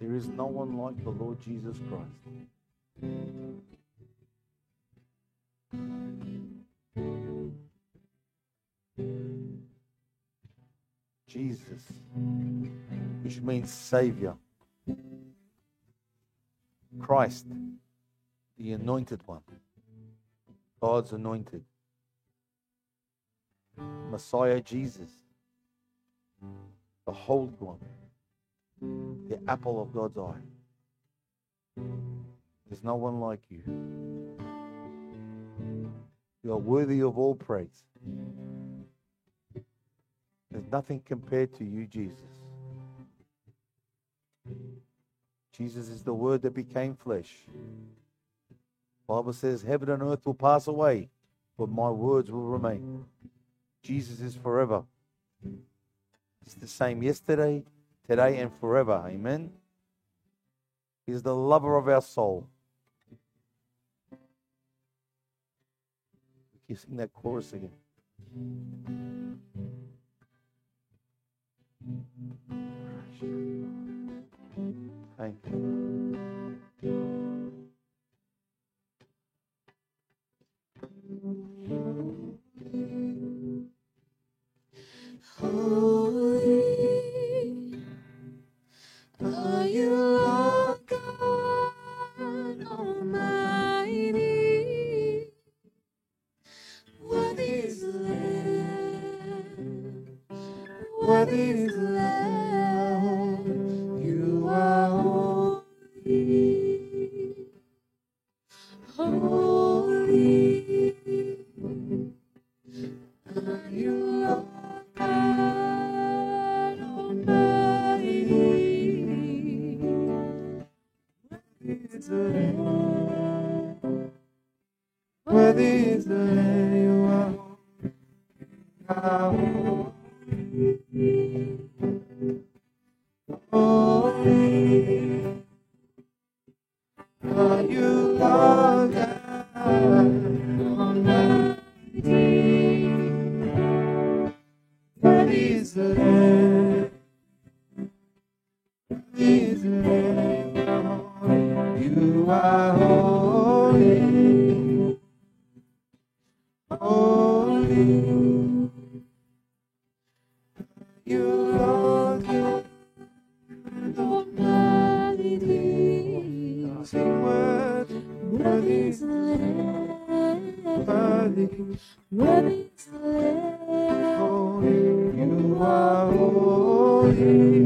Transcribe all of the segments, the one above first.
There is no one like the Lord Jesus Christ. Jesus, which means Savior. Christ, the anointed one, God's anointed. Messiah Jesus, the Holy One, the apple of God's eye. There's no one like you. You are worthy of all praise. There's nothing compared to you, Jesus. Jesus is the word that became flesh. Bible says heaven and earth will pass away, but my words will remain. Jesus is forever. It's the same yesterday, today, and forever. Amen. He's the lover of our soul. You sing that chorus again. Thank you. Holy are you, Lord God Almighty. Worthy is Lamb, worthy is the worthy. Is the Lamb. Worthy. Worthy is the Lamb. Holy. You are. Holy.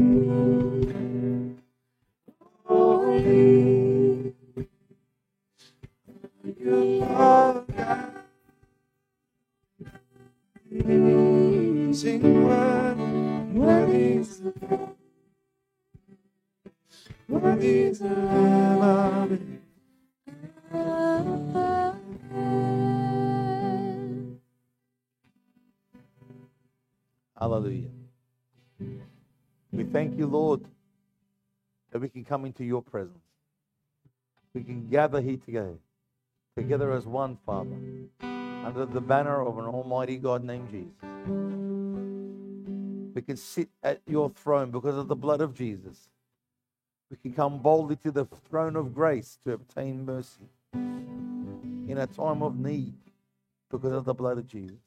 Come into your presence. We can gather here together, together as one, Father, under the banner of an almighty God named Jesus. We can sit at your throne because of the blood of Jesus. We can come boldly to the throne of grace to obtain mercy in a time of need because of the blood of Jesus.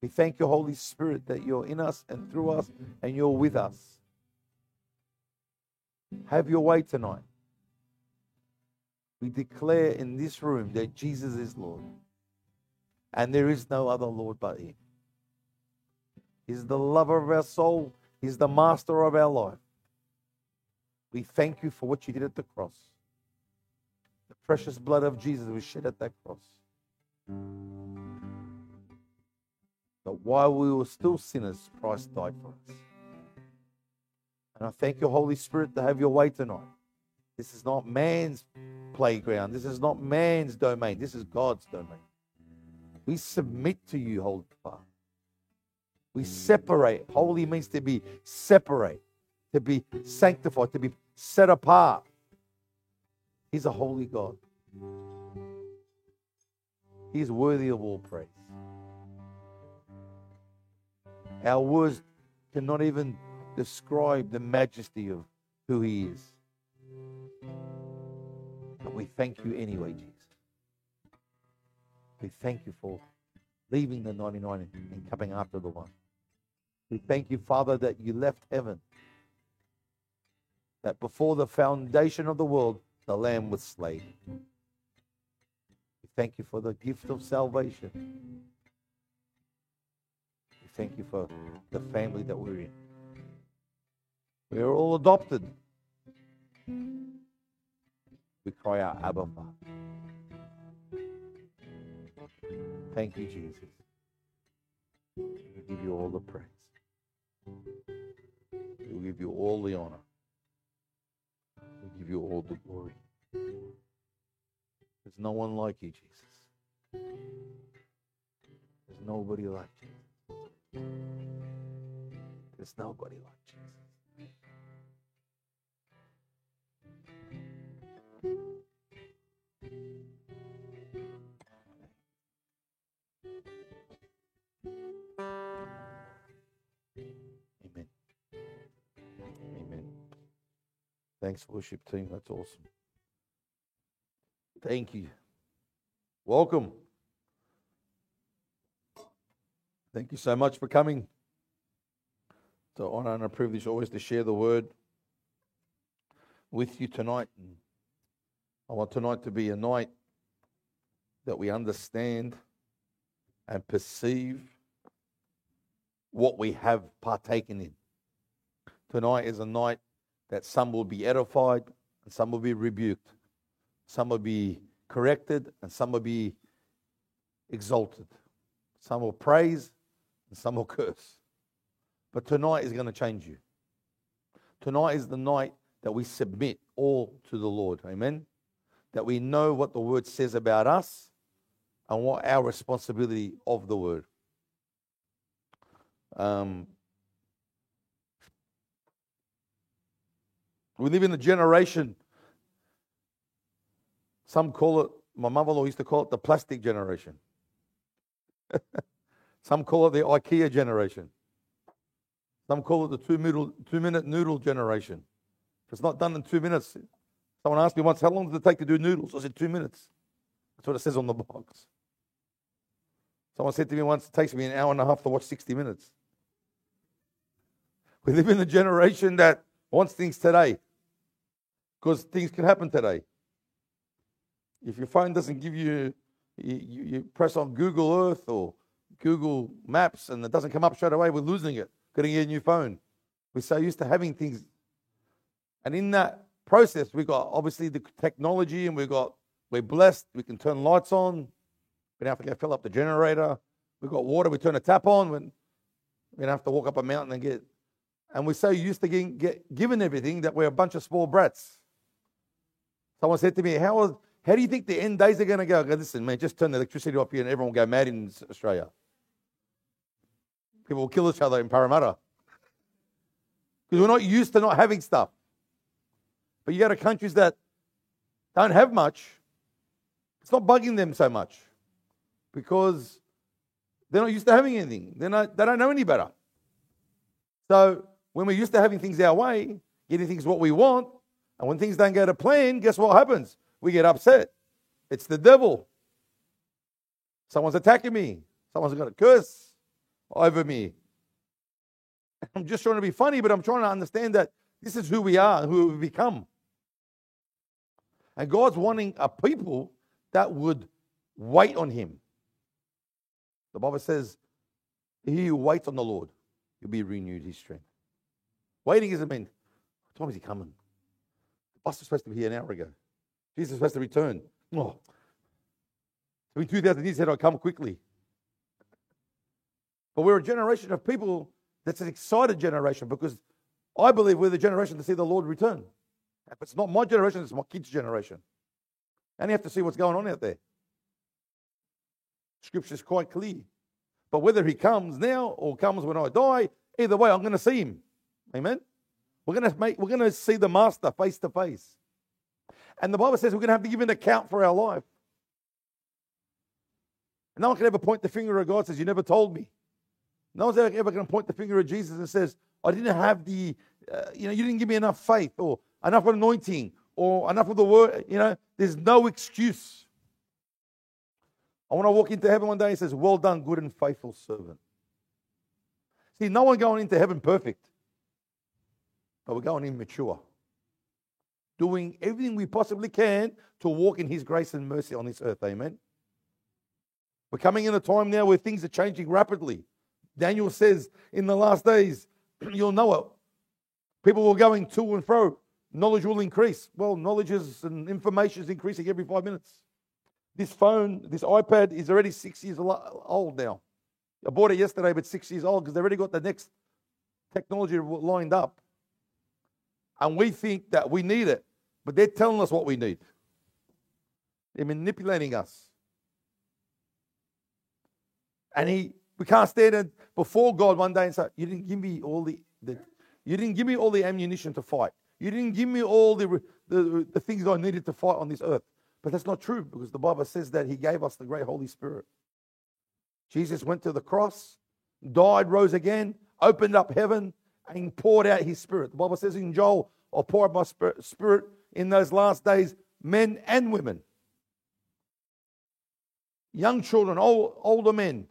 We thank you, Holy Spirit, that you're in us and through us and you're with us. Have your way tonight. We declare in this room that Jesus is Lord. And there is no other Lord but Him. He's the lover of our soul, He's the master of our life. We thank you for what you did at the cross. The precious blood of Jesus was shed at that cross. But while we were still sinners, Christ died for us. And I thank you, Holy Spirit, to have your way tonight. This is not man's playground. This is not man's domain. This is God's domain. We submit to you, Holy Father. We separate. Holy means to be separate, to be sanctified, to be set apart. He's a holy God. He's worthy of all praise. Our words cannot even describe the majesty of who He is. But we thank you anyway, Jesus. We thank you for leaving the 99 and coming after the one. We thank you, Father, that you left heaven, that before the foundation of the world, the Lamb was slain. We thank you for the gift of salvation. We thank you for the family that we're in. We are all adopted. We cry out, Abba, Father. Thank you, Jesus. We give you all the praise. We give you all the honor. We give you all the glory. There's no one like you, Jesus. There's nobody like Jesus. There's nobody like Jesus. Amen. Amen. Thanks, worship team. That's awesome. Thank you. Welcome. Thank you so much for coming. It's an honor and a privilege always to share the word with you tonight. And I want tonight to be a night that we understand and perceive what we have partaken in. Tonight is a night that some will be edified and some will be rebuked. Some will be corrected and some will be exalted. Some will praise and some will curse. But tonight is going to change you. Tonight is the night that we submit all to the Lord. Amen. That we know what the word says about us and what our responsibility of the word. Um, we live in a generation, some call it, my mother in law used to call it the plastic generation. some call it the IKEA generation. Some call it the two, middle, two minute noodle generation. If it's not done in two minutes, someone asked me once, how long does it take to do noodles? I said, two minutes. That's what it says on the box. Someone said to me once, it takes me an hour and a half to watch 60 minutes. We live in a generation that wants things today because things can happen today. If your phone doesn't give you, you, you, press on Google Earth or Google Maps and it doesn't come up straight away, we're losing it. getting a new phone. We're so used to having things. And in that process, we've got obviously the technology and we've got, we're blessed. We can turn lights on. We don't have to go fill up the generator. We've got water. We turn a tap on. When we don't have to walk up a mountain and get. And we're so used to getting get, given everything that we're a bunch of small brats. Someone said to me, "How how do you think the end days are going to go?" I go, "Listen, man, just turn the electricity off here, and everyone will go mad in Australia. People will kill each other in Parramatta because we're not used to not having stuff. But you go to countries that don't have much, it's not bugging them so much because they're not used to having anything. They're not, they don't know any better. So when we're used to having things our way, getting things what we want, and when things don't go to plan, guess what happens? We get upset. It's the devil. Someone's attacking me. Someone's got a curse over me. I'm just trying to be funny, but I'm trying to understand that this is who we are who we've become. And God's wanting a people that would wait on Him. The Bible says, He who waits on the Lord, he'll be renewed his strength. Waiting doesn't mean, oh, what time is he coming? The bus was supposed to be here an hour ago. Jesus is supposed to return. Oh. So in 2,000 years, said, I'll come quickly. But we're a generation of people that's an excited generation because I believe we're the generation to see the Lord return. If it's not my generation, it's my kids' generation. And you have to see what's going on out there. Scripture is quite clear. But whether he comes now or comes when I die, either way, I'm going to see him. Amen. We're going to make, we're going to see the Master face to face. And the Bible says we're going to have to give an account for our life. And no one can ever point the finger at God and says, You never told me. No one's ever, ever going to point the finger at Jesus and says, I didn't have the uh, you know, you didn't give me enough faith or enough anointing or enough of the word. You know, there's no excuse. I want to walk into heaven one day and says, Well done, good and faithful servant. See, no one going into heaven perfect, but we're going in mature, doing everything we possibly can to walk in His grace and mercy on this earth. Amen. We're coming in a time now where things are changing rapidly. Daniel says in the last days, you'll know it. People will going to and fro. Knowledge will increase. Well, knowledge is and information is increasing every five minutes. This phone, this iPad is already six years old now. I bought it yesterday, but six years old because they already got the next technology lined up. And we think that we need it, but they're telling us what we need. They're manipulating us. And he, we can't stand before God one day and say, "You didn't give me all the, the you didn't give me all the ammunition to fight. You didn't give me all the, the the things I needed to fight on this earth." But that's not true because the Bible says that He gave us the great Holy Spirit. Jesus went to the cross, died, rose again, opened up heaven, and poured out His Spirit. The Bible says in Joel, I'll pour out my Spirit in those last days, men and women, young children, old, older men.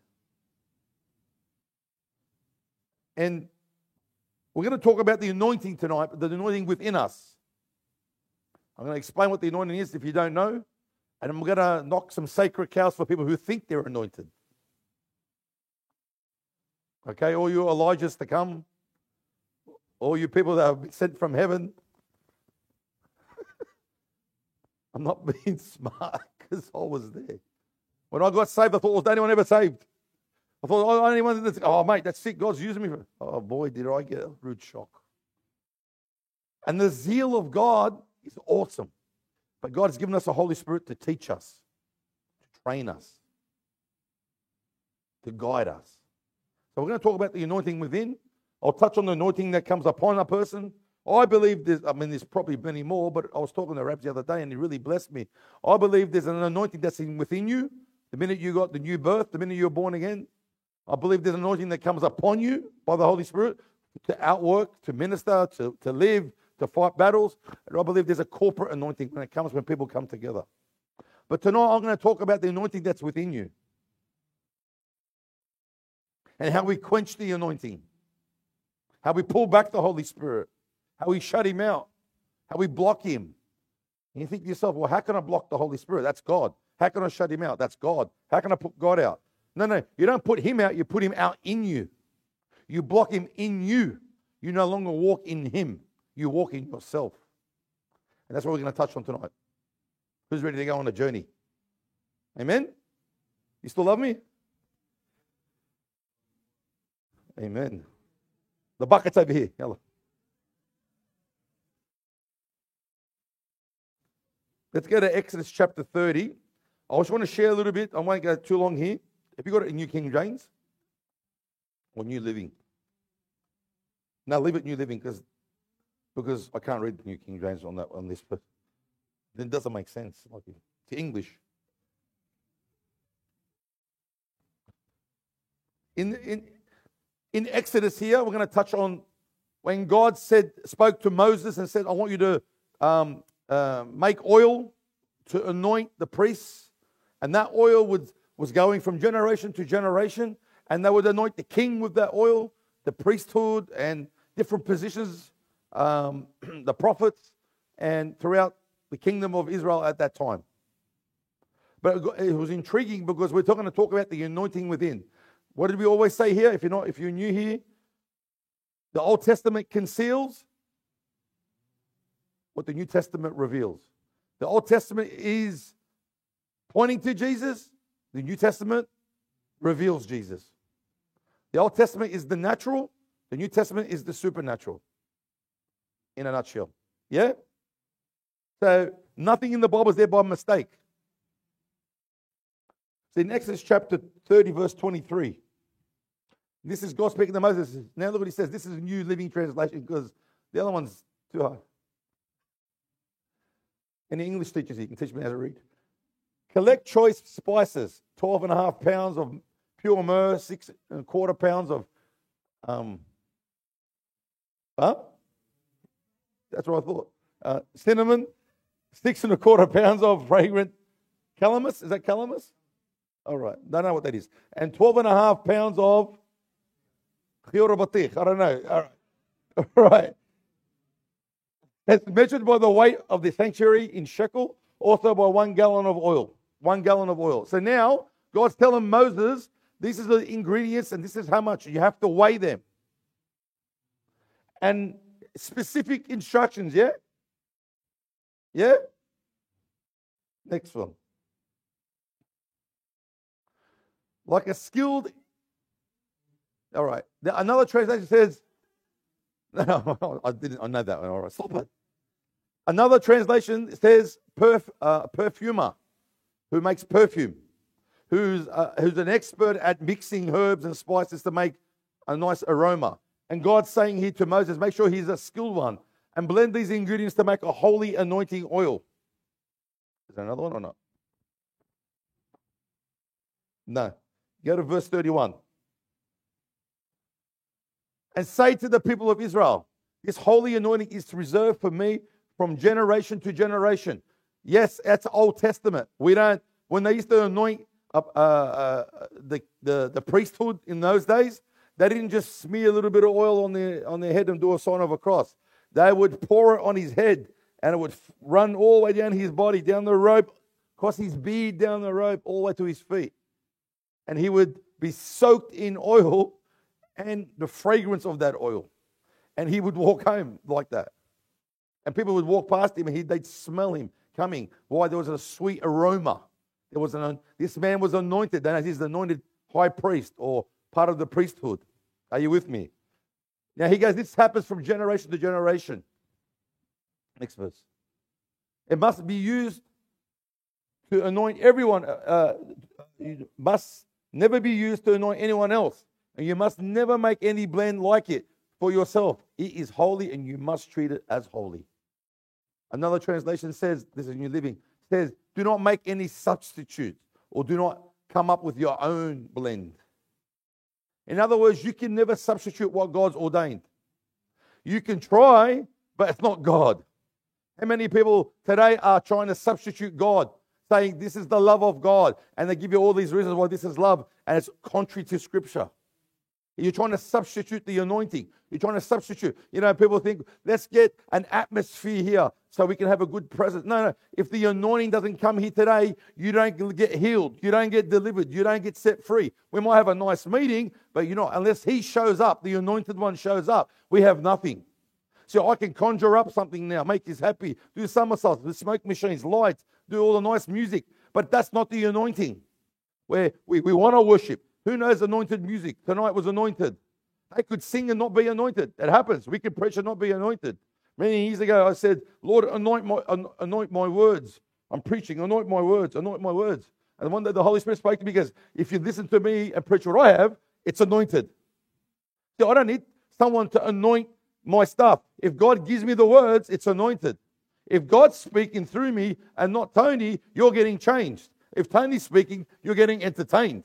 And we're going to talk about the anointing tonight, the anointing within us. I'm going to explain what the anointing is if you don't know. And I'm going to knock some sacred cows for people who think they're anointed. Okay, all you Elijahs to come, all you people that have been sent from heaven. I'm not being smart because I was there. When I got saved, I thought, was anyone ever saved? I thought, oh, anyone that's, oh, mate, that's sick. God's using me. For, oh, boy, did I get a rude shock. And the zeal of God is awesome. But God has given us a Holy Spirit to teach us, to train us, to guide us. So we're going to talk about the anointing within. I'll touch on the anointing that comes upon a person. I believe there's, I mean, there's probably many more, but I was talking to Raps the other day and he really blessed me. I believe there's an anointing that's in within you. The minute you got the new birth, the minute you're born again, I believe there's an anointing that comes upon you by the Holy Spirit to outwork, to minister, to, to live, to fight battles. And I believe there's a corporate anointing when it comes when people come together. But tonight I'm going to talk about the anointing that's within you and how we quench the anointing, how we pull back the Holy Spirit, how we shut him out, how we block him. And you think to yourself, well, how can I block the Holy Spirit? That's God. How can I shut him out? That's God. How can I put God out? No, no, you don't put him out, you put him out in you. You block him in you. You no longer walk in him. You walk in yourself. And that's what we're going to touch on tonight. Who's ready to go on a journey? Amen? You still love me? Amen. The bucket's over here. Hello. Let's go to Exodus chapter 30. I just want to share a little bit. I won't go too long here. Have you got it in New King James? Or New Living? Now leave it New Living because because I can't read the New King James on that on this, but it doesn't make sense. Like to English. In in in Exodus here, we're going to touch on when God said spoke to Moses and said, "I want you to um, uh, make oil to anoint the priests, and that oil would was going from generation to generation, and they would anoint the king with that oil, the priesthood, and different positions um, the prophets, and throughout the kingdom of Israel at that time. But it was intriguing because we're talking to talk about the anointing within. What did we always say here? If you're not, if you're new here, the Old Testament conceals what the New Testament reveals. The Old Testament is pointing to Jesus. The New Testament reveals Jesus. The Old Testament is the natural. The New Testament is the supernatural in a nutshell. Yeah? So nothing in the Bible is there by mistake. So in Exodus chapter 30, verse 23, this is God speaking to Moses. Now look what he says. This is a new living translation because the other one's too hard. Any English teachers you can teach me how to read. Collect choice spices, 12 and a half pounds of pure myrrh, six and a quarter pounds of um, huh? That's what I thought. Uh, cinnamon, six and a quarter pounds of fragrant calamus. Is that calamus? All right. Don't know what that is. And 12 and a half pounds of chiorobatich. I don't know. All right. All right. It's measured by the weight of the sanctuary in shekel, also by one gallon of oil. One gallon of oil. So now God's telling Moses, this is the ingredients and this is how much. You have to weigh them. And specific instructions, yeah? Yeah? Next one. Like a skilled. All right. Another translation says, no, I didn't. I know that one. All right, stop it. Another translation says perf, uh, perfumer who makes perfume, who's, uh, who's an expert at mixing herbs and spices to make a nice aroma. And God's saying here to Moses, make sure he's a skilled one and blend these ingredients to make a holy anointing oil. Is there another one or not? No. Go to verse 31. And say to the people of Israel, This holy anointing is reserved for me from generation to generation. Yes, that's Old Testament. We don't, when they used to anoint uh, uh, the, the, the priesthood in those days, they didn't just smear a little bit of oil on their, on their head and do a sign of a cross. They would pour it on his head and it would run all the way down his body, down the rope, across his beard, down the rope, all the way to his feet. And he would be soaked in oil and the fragrance of that oil. And he would walk home like that. And people would walk past him and he, they'd smell him coming. Why? There was a sweet aroma. There was an, this man was anointed, and he's the anointed high priest or part of the priesthood. Are you with me? Now he goes, this happens from generation to generation. Next verse. It must be used to anoint everyone. Uh, uh must never be used to anoint anyone else. And you must never make any blend like it for yourself. It is holy and you must treat it as holy. Another translation says, this is New Living, says, do not make any substitute or do not come up with your own blend. In other words, you can never substitute what God's ordained. You can try, but it's not God. How many people today are trying to substitute God, saying this is the love of God, and they give you all these reasons why this is love, and it's contrary to Scripture. You're trying to substitute the anointing. You're trying to substitute. You know, people think, let's get an atmosphere here so we can have a good presence. No, no. If the anointing doesn't come here today, you don't get healed. You don't get delivered. You don't get set free. We might have a nice meeting, but you know, unless he shows up, the anointed one shows up, we have nothing. So I can conjure up something now, make us happy, do somersaults, with smoke machines, lights, do all the nice music. But that's not the anointing. Where we, we want to worship. Who knows anointed music? Tonight was anointed. They could sing and not be anointed. It happens. We can preach and not be anointed. Many years ago, I said, Lord, anoint my, anoint my words. I'm preaching, anoint my words, anoint my words. And one day the Holy Spirit spoke to me because if you listen to me and preach what I have, it's anointed. So I don't need someone to anoint my stuff. If God gives me the words, it's anointed. If God's speaking through me and not Tony, you're getting changed. If Tony's speaking, you're getting entertained.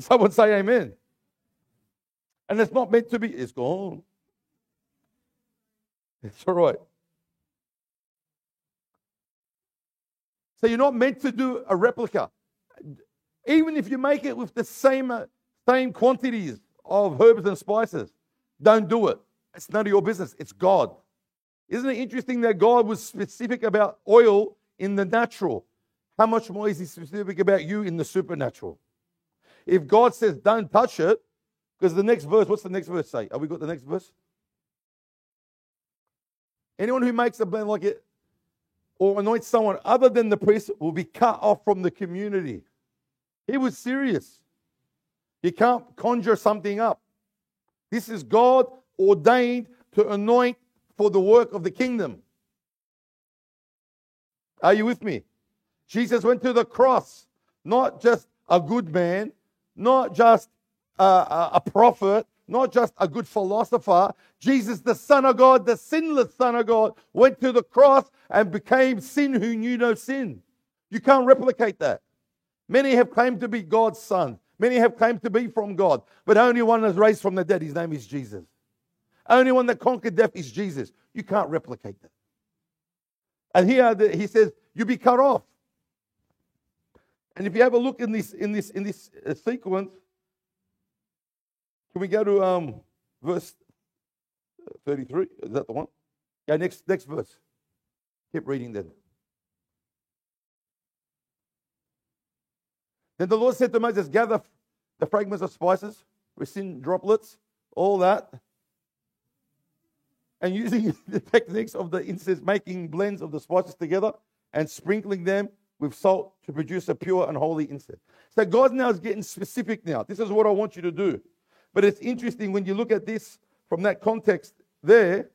Someone say amen? And it's not meant to be, it's gone. It's all right. So you're not meant to do a replica. Even if you make it with the same, uh, same quantities of herbs and spices, don't do it. It's none of your business. It's God. Isn't it interesting that God was specific about oil in the natural? How much more is He specific about you in the supernatural? If God says don't touch it, because the next verse, what's the next verse say? Have we got the next verse? Anyone who makes a blend like it or anoints someone other than the priest will be cut off from the community. He was serious. You can't conjure something up. This is God ordained to anoint for the work of the kingdom. Are you with me? Jesus went to the cross, not just a good man, not just a, a prophet, not just a good philosopher. Jesus, the Son of God, the sinless Son of God, went to the cross and became sin who knew no sin. You can't replicate that. Many have claimed to be God's son. Many have claimed to be from God, but only one is raised from the dead. His name is Jesus. Only one that conquered death is Jesus. You can't replicate that. And here he says, You'll be cut off. And if you have a look in this in this in this uh, sequence, can we go to um, verse 33? Is that the one? Yeah, next next verse. Keep reading then. Then the Lord said to Moses, Gather the fragments of spices, resin droplets, all that. And using the techniques of the incense, making blends of the spices together and sprinkling them with salt to produce a pure and holy incense. So God now is getting specific now. This is what I want you to do. But it's interesting when you look at this from that context there,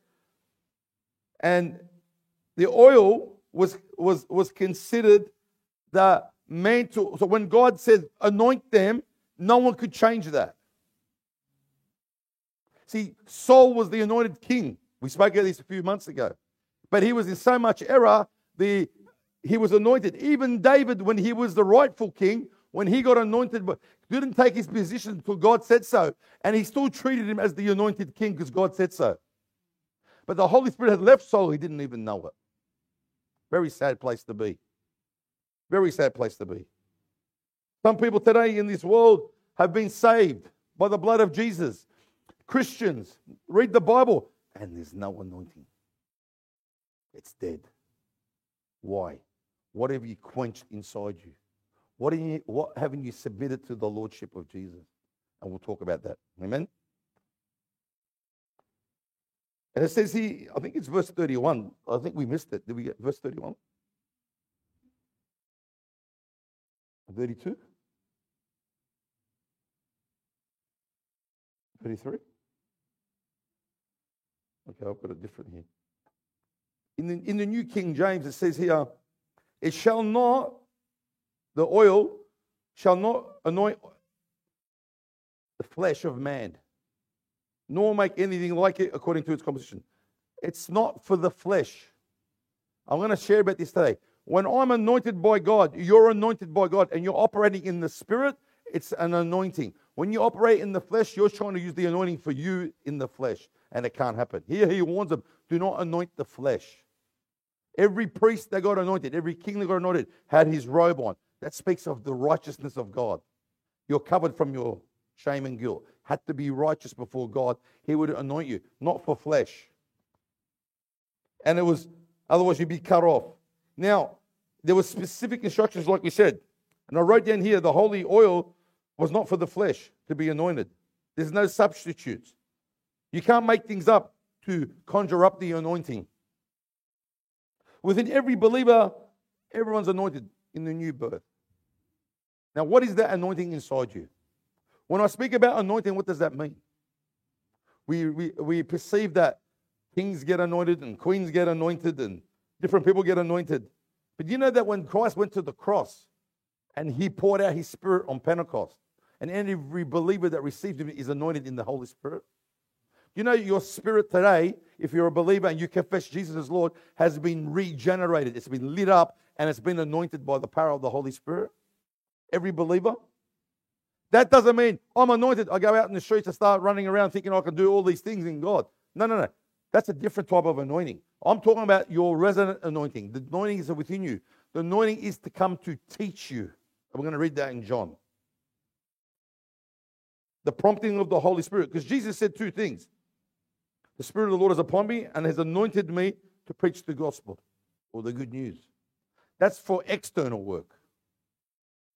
and the oil was was was considered the tool. So when God says anoint them, no one could change that. See, Saul was the anointed king. We spoke about this a few months ago. But he was in so much error, the he was anointed. Even David, when he was the rightful king, when he got anointed, but didn't take his position until God said so. And he still treated him as the anointed king because God said so. But the Holy Spirit had left Saul, he didn't even know it. Very sad place to be. Very sad place to be. Some people today in this world have been saved by the blood of Jesus. Christians read the Bible and there's no anointing. It's dead. Why? What have you quenched inside you? What, you, what haven't you submitted to the Lordship of Jesus? And we'll talk about that. Amen? And it says here, I think it's verse 31. I think we missed it. Did we get verse 31? 32? 33? Okay, I've got a different here. In the, in the New King James, it says here, it shall not, the oil shall not anoint the flesh of man, nor make anything like it according to its composition. It's not for the flesh. I'm going to share about this today. When I'm anointed by God, you're anointed by God, and you're operating in the spirit, it's an anointing. When you operate in the flesh, you're trying to use the anointing for you in the flesh, and it can't happen. Here he warns them do not anoint the flesh. Every priest that got anointed, every king that got anointed had his robe on. That speaks of the righteousness of God. You're covered from your shame and guilt. Had to be righteous before God. He would anoint you, not for flesh. And it was, otherwise, you'd be cut off. Now, there were specific instructions, like we said. And I wrote down here the holy oil was not for the flesh to be anointed. There's no substitutes. You can't make things up to conjure up the anointing. Within every believer, everyone's anointed in the new birth. Now, what is that anointing inside you? When I speak about anointing, what does that mean? We, we, we perceive that kings get anointed and queens get anointed and different people get anointed. But you know that when Christ went to the cross and he poured out his spirit on Pentecost, and every believer that received him is anointed in the Holy Spirit? You know, your spirit today, if you're a believer and you confess Jesus as Lord, has been regenerated. It's been lit up and it's been anointed by the power of the Holy Spirit. Every believer. That doesn't mean I'm anointed. I go out in the streets and start running around thinking I can do all these things in God. No, no, no. That's a different type of anointing. I'm talking about your resident anointing. The anointing is within you. The anointing is to come to teach you. And we're going to read that in John. The prompting of the Holy Spirit. Because Jesus said two things The Spirit of the Lord is upon me and has anointed me to preach the gospel or the good news. That's for external work.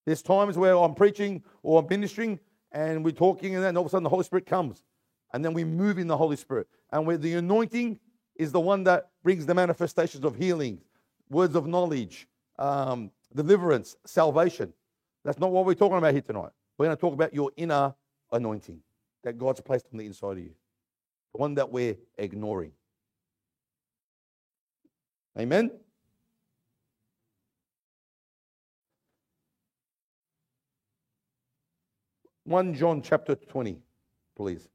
There's times where I'm preaching or I'm ministering and we're talking, and then all of a sudden the Holy Spirit comes. And then we move in the Holy Spirit. And where the anointing is the one that brings the manifestations of healing, words of knowledge, um, deliverance, salvation. That's not what we're talking about here tonight. We're going to talk about your inner anointing that God's placed on the inside of you, the one that we're ignoring. Amen? 1 John chapter 20, please.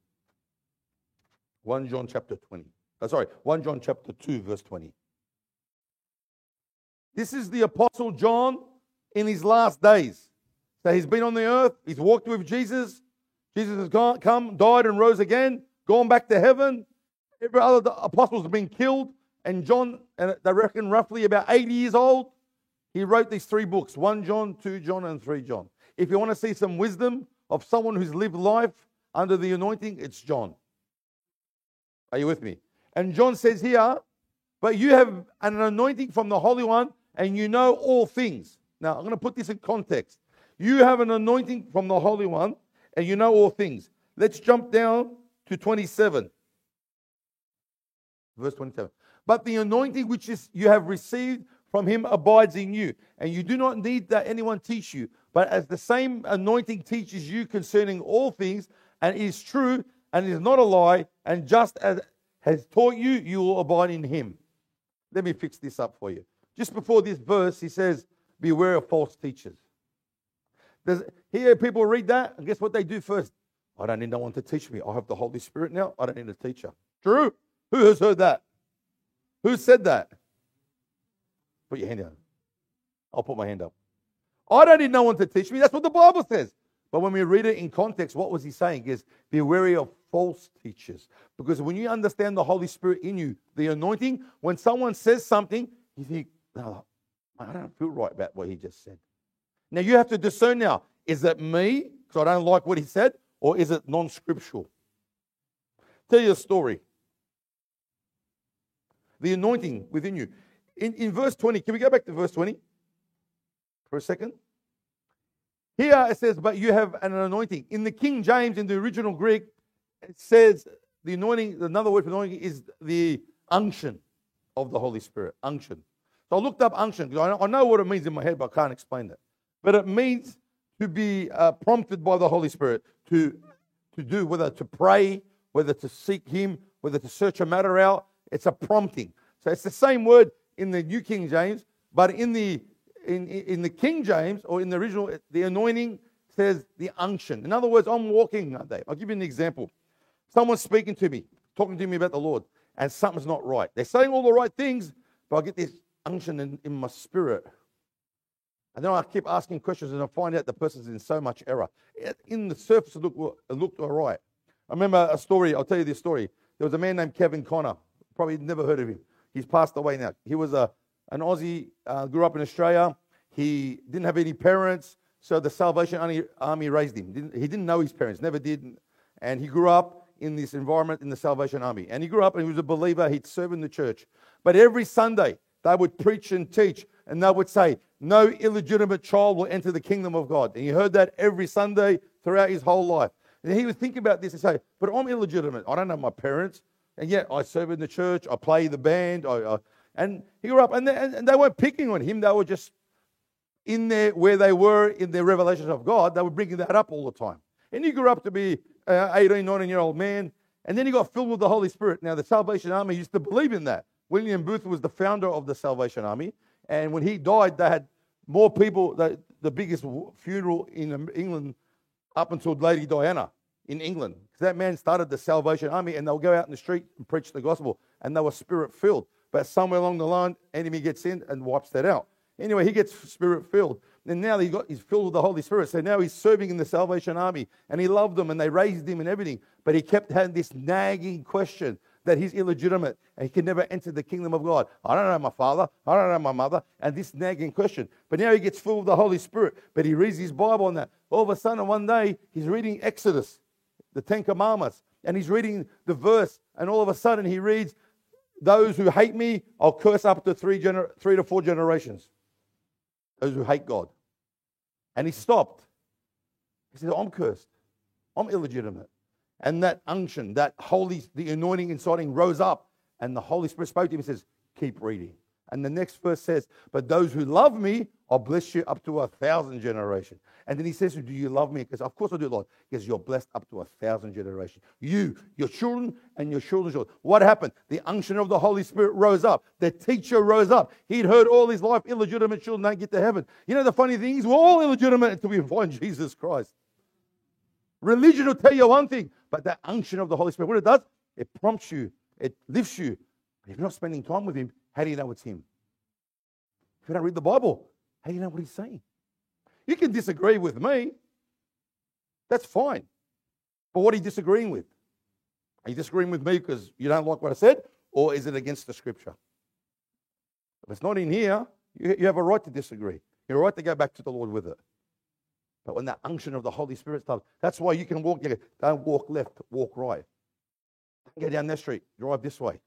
1 John chapter 20. Oh, sorry, 1 John chapter 2, verse 20. This is the Apostle John in his last days. So he's been on the earth, he's walked with Jesus. Jesus has gone, come, died, and rose again, gone back to heaven. every other apostles have been killed, and John, and they reckon roughly about 80 years old, he wrote these three books 1 John, 2 John, and 3 John. If you want to see some wisdom of someone who's lived life under the anointing, it's John. Are you with me? And John says here, but you have an anointing from the Holy One, and you know all things. Now, I'm going to put this in context. You have an anointing from the Holy One, and you know all things. Let's jump down to 27. Verse 27. But the anointing which is you have received from him abides in you, and you do not need that anyone teach you. But as the same anointing teaches you concerning all things, and is true, and is not a lie, and just as has taught you, you will abide in him. Let me fix this up for you. Just before this verse, he says, Beware of false teachers. Does, here people read that, and guess what they do first? I don't need no one to teach me. I have the Holy Spirit now. I don't need a teacher. True. Who has heard that? Who said that? Put your hand down. I'll put my hand up. I don't need no one to teach me. That's what the Bible says. But when we read it in context, what was he saying? Is be wary of false teachers. Because when you understand the Holy Spirit in you, the anointing, when someone says something, you think, no, I don't feel right about what he just said. Now you have to discern now, is it me, because I don't like what he said, or is it non scriptural? Tell you a story. The anointing within you. In, in verse 20, can we go back to verse 20 for a second? Here it says, but you have an anointing. In the King James, in the original Greek, it says the anointing, another word for anointing is the unction of the Holy Spirit. Unction. So I looked up unction because I know what it means in my head, but I can't explain that. But it means to be uh, prompted by the Holy Spirit to, to do, whether to pray, whether to seek Him, whether to search a matter out. It's a prompting. So it's the same word in the New King James, but in the in, in the King James or in the original, the anointing says the unction. In other words, I'm walking, Dave. I'll give you an example. Someone's speaking to me, talking to me about the Lord, and something's not right. They're saying all the right things, but I get this unction in, in my spirit. And then I keep asking questions and I find out the person's in so much error. In the surface, it looked, it looked all right. I remember a story, I'll tell you this story. There was a man named Kevin Conner. Probably never heard of him. He's passed away now. He was a, an Aussie, uh, grew up in Australia. He didn't have any parents, so the Salvation Army, Army raised him. He didn't know his parents, never did. And he grew up in this environment in the Salvation Army. And he grew up and he was a believer. He'd serve in the church. But every Sunday, they would preach and teach, and they would say, No illegitimate child will enter the kingdom of God. And he heard that every Sunday throughout his whole life. And he would think about this and say, But I'm illegitimate. I don't know my parents. And yet I serve in the church, I play the band. I, I, and he grew up, and they, and they weren't picking on him, they were just in there where they were in their revelations of God, they were bringing that up all the time. And he grew up to be an 18, 19 year old man. And then he got filled with the Holy Spirit. Now, the Salvation Army used to believe in that. William Booth was the founder of the Salvation Army. And when he died, they had more people, the, the biggest funeral in England up until Lady Diana in England. Because that man started the Salvation Army and they'll go out in the street and preach the gospel. And they were spirit filled. But somewhere along the line, enemy gets in and wipes that out. Anyway, he gets spirit filled. And now he got, he's filled with the Holy Spirit. So now he's serving in the Salvation Army. And he loved them and they raised him and everything. But he kept having this nagging question that he's illegitimate and he can never enter the kingdom of God. I don't know my father. I don't know my mother. And this nagging question. But now he gets full of the Holy Spirit. But he reads his Bible and that. All of a sudden, one day, he's reading Exodus, the Ten Commandments. And he's reading the verse. And all of a sudden, he reads, Those who hate me, I'll curse up to three, gener- three to four generations those who hate God. And he stopped. He said, I'm cursed. I'm illegitimate. And that unction, that holy, the anointing him rose up. And the Holy Spirit spoke to him and says, Keep reading. And the next verse says, But those who love me, I'll bless you up to a thousand generations. And then he says, Do you love me? Because of course I do, Lord. Because you're blessed up to a thousand generations. You, your children, and your children's children. What happened? The unction of the Holy Spirit rose up. The teacher rose up. He'd heard all his life, illegitimate children don't get to heaven. You know the funny thing is, we're all illegitimate until we find Jesus Christ. Religion will tell you one thing, but that unction of the Holy Spirit, what it does, it prompts you, it lifts you. But if you're not spending time with Him, how do you know it's Him? If you don't read the Bible, how do you know what He's saying? You can disagree with me. That's fine. But what are you disagreeing with? Are you disagreeing with me because you don't like what I said? Or is it against the scripture? If it's not in here, you, you have a right to disagree. You're right to go back to the Lord with it. But when that unction of the Holy Spirit starts, that's why you can walk, you don't walk left, walk right. Go down that street, drive this way.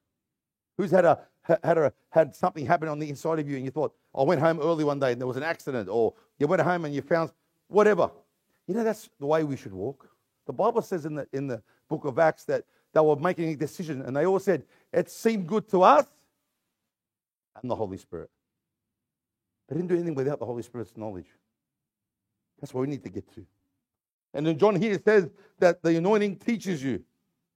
Who's had a had a had something happen on the inside of you and you thought, I went home early one day and there was an accident, or you went home and you found whatever. You know, that's the way we should walk. The Bible says in the in the book of Acts that they were making a decision and they all said, It seemed good to us and the Holy Spirit. They didn't do anything without the Holy Spirit's knowledge. That's where we need to get to. And then John here says that the anointing teaches you.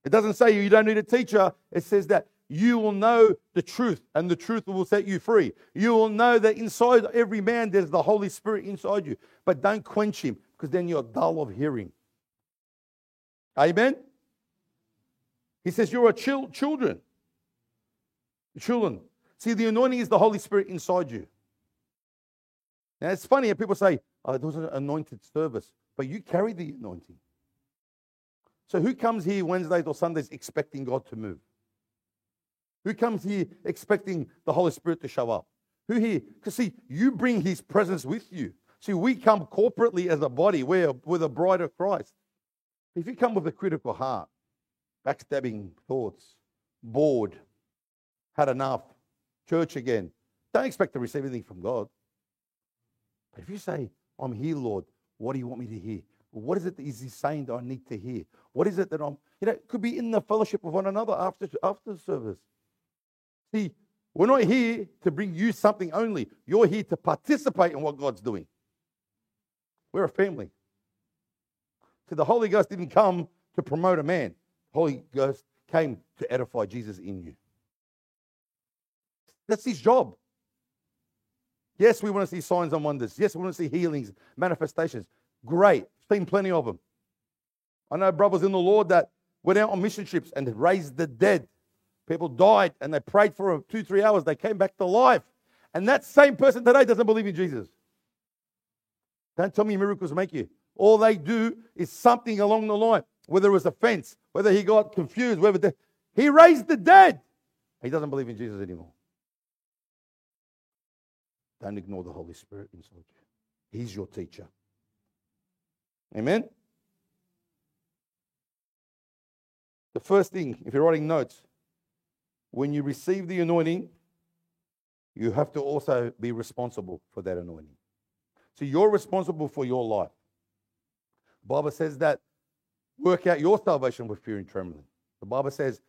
It doesn't say you don't need a teacher. It says that you will know the truth and the truth will set you free. You will know that inside every man there's the Holy Spirit inside you. But don't quench him because then you're dull of hearing. Amen? He says you're a chil- children. Children. See, the anointing is the Holy Spirit inside you. Now, it's funny, people say, Uh, it was an anointed service, but you carry the anointing. So, who comes here Wednesdays or Sundays expecting God to move? Who comes here expecting the Holy Spirit to show up? Who here? Because, see, you bring His presence with you. See, we come corporately as a body, we're, we're the bride of Christ. If you come with a critical heart, backstabbing thoughts, bored, had enough, church again, don't expect to receive anything from God. But if you say, I'm here, Lord, what do you want me to hear? What is it that is he saying that I need to hear? What is it that I'm, you know, could be in the fellowship of one another after, after the service. See, we're not here to bring you something only. You're here to participate in what God's doing. We're a family. See, the Holy Ghost didn't come to promote a man. The Holy Ghost came to edify Jesus in you. That's his job. Yes, we want to see signs and wonders. Yes, we want to see healings, manifestations. Great. Seen plenty of them. I know brothers in the Lord that went out on mission trips and raised the dead. People died and they prayed for two, three hours. They came back to life. And that same person today doesn't believe in Jesus. Don't tell me miracles make you. All they do is something along the line, whether it was offense, whether he got confused, whether the, he raised the dead. He doesn't believe in Jesus anymore. Don't ignore the Holy Spirit inside you. He's your teacher. Amen? The first thing, if you're writing notes, when you receive the anointing, you have to also be responsible for that anointing. So you're responsible for your life. The Bible says that work out your salvation with fear and trembling. The Bible says,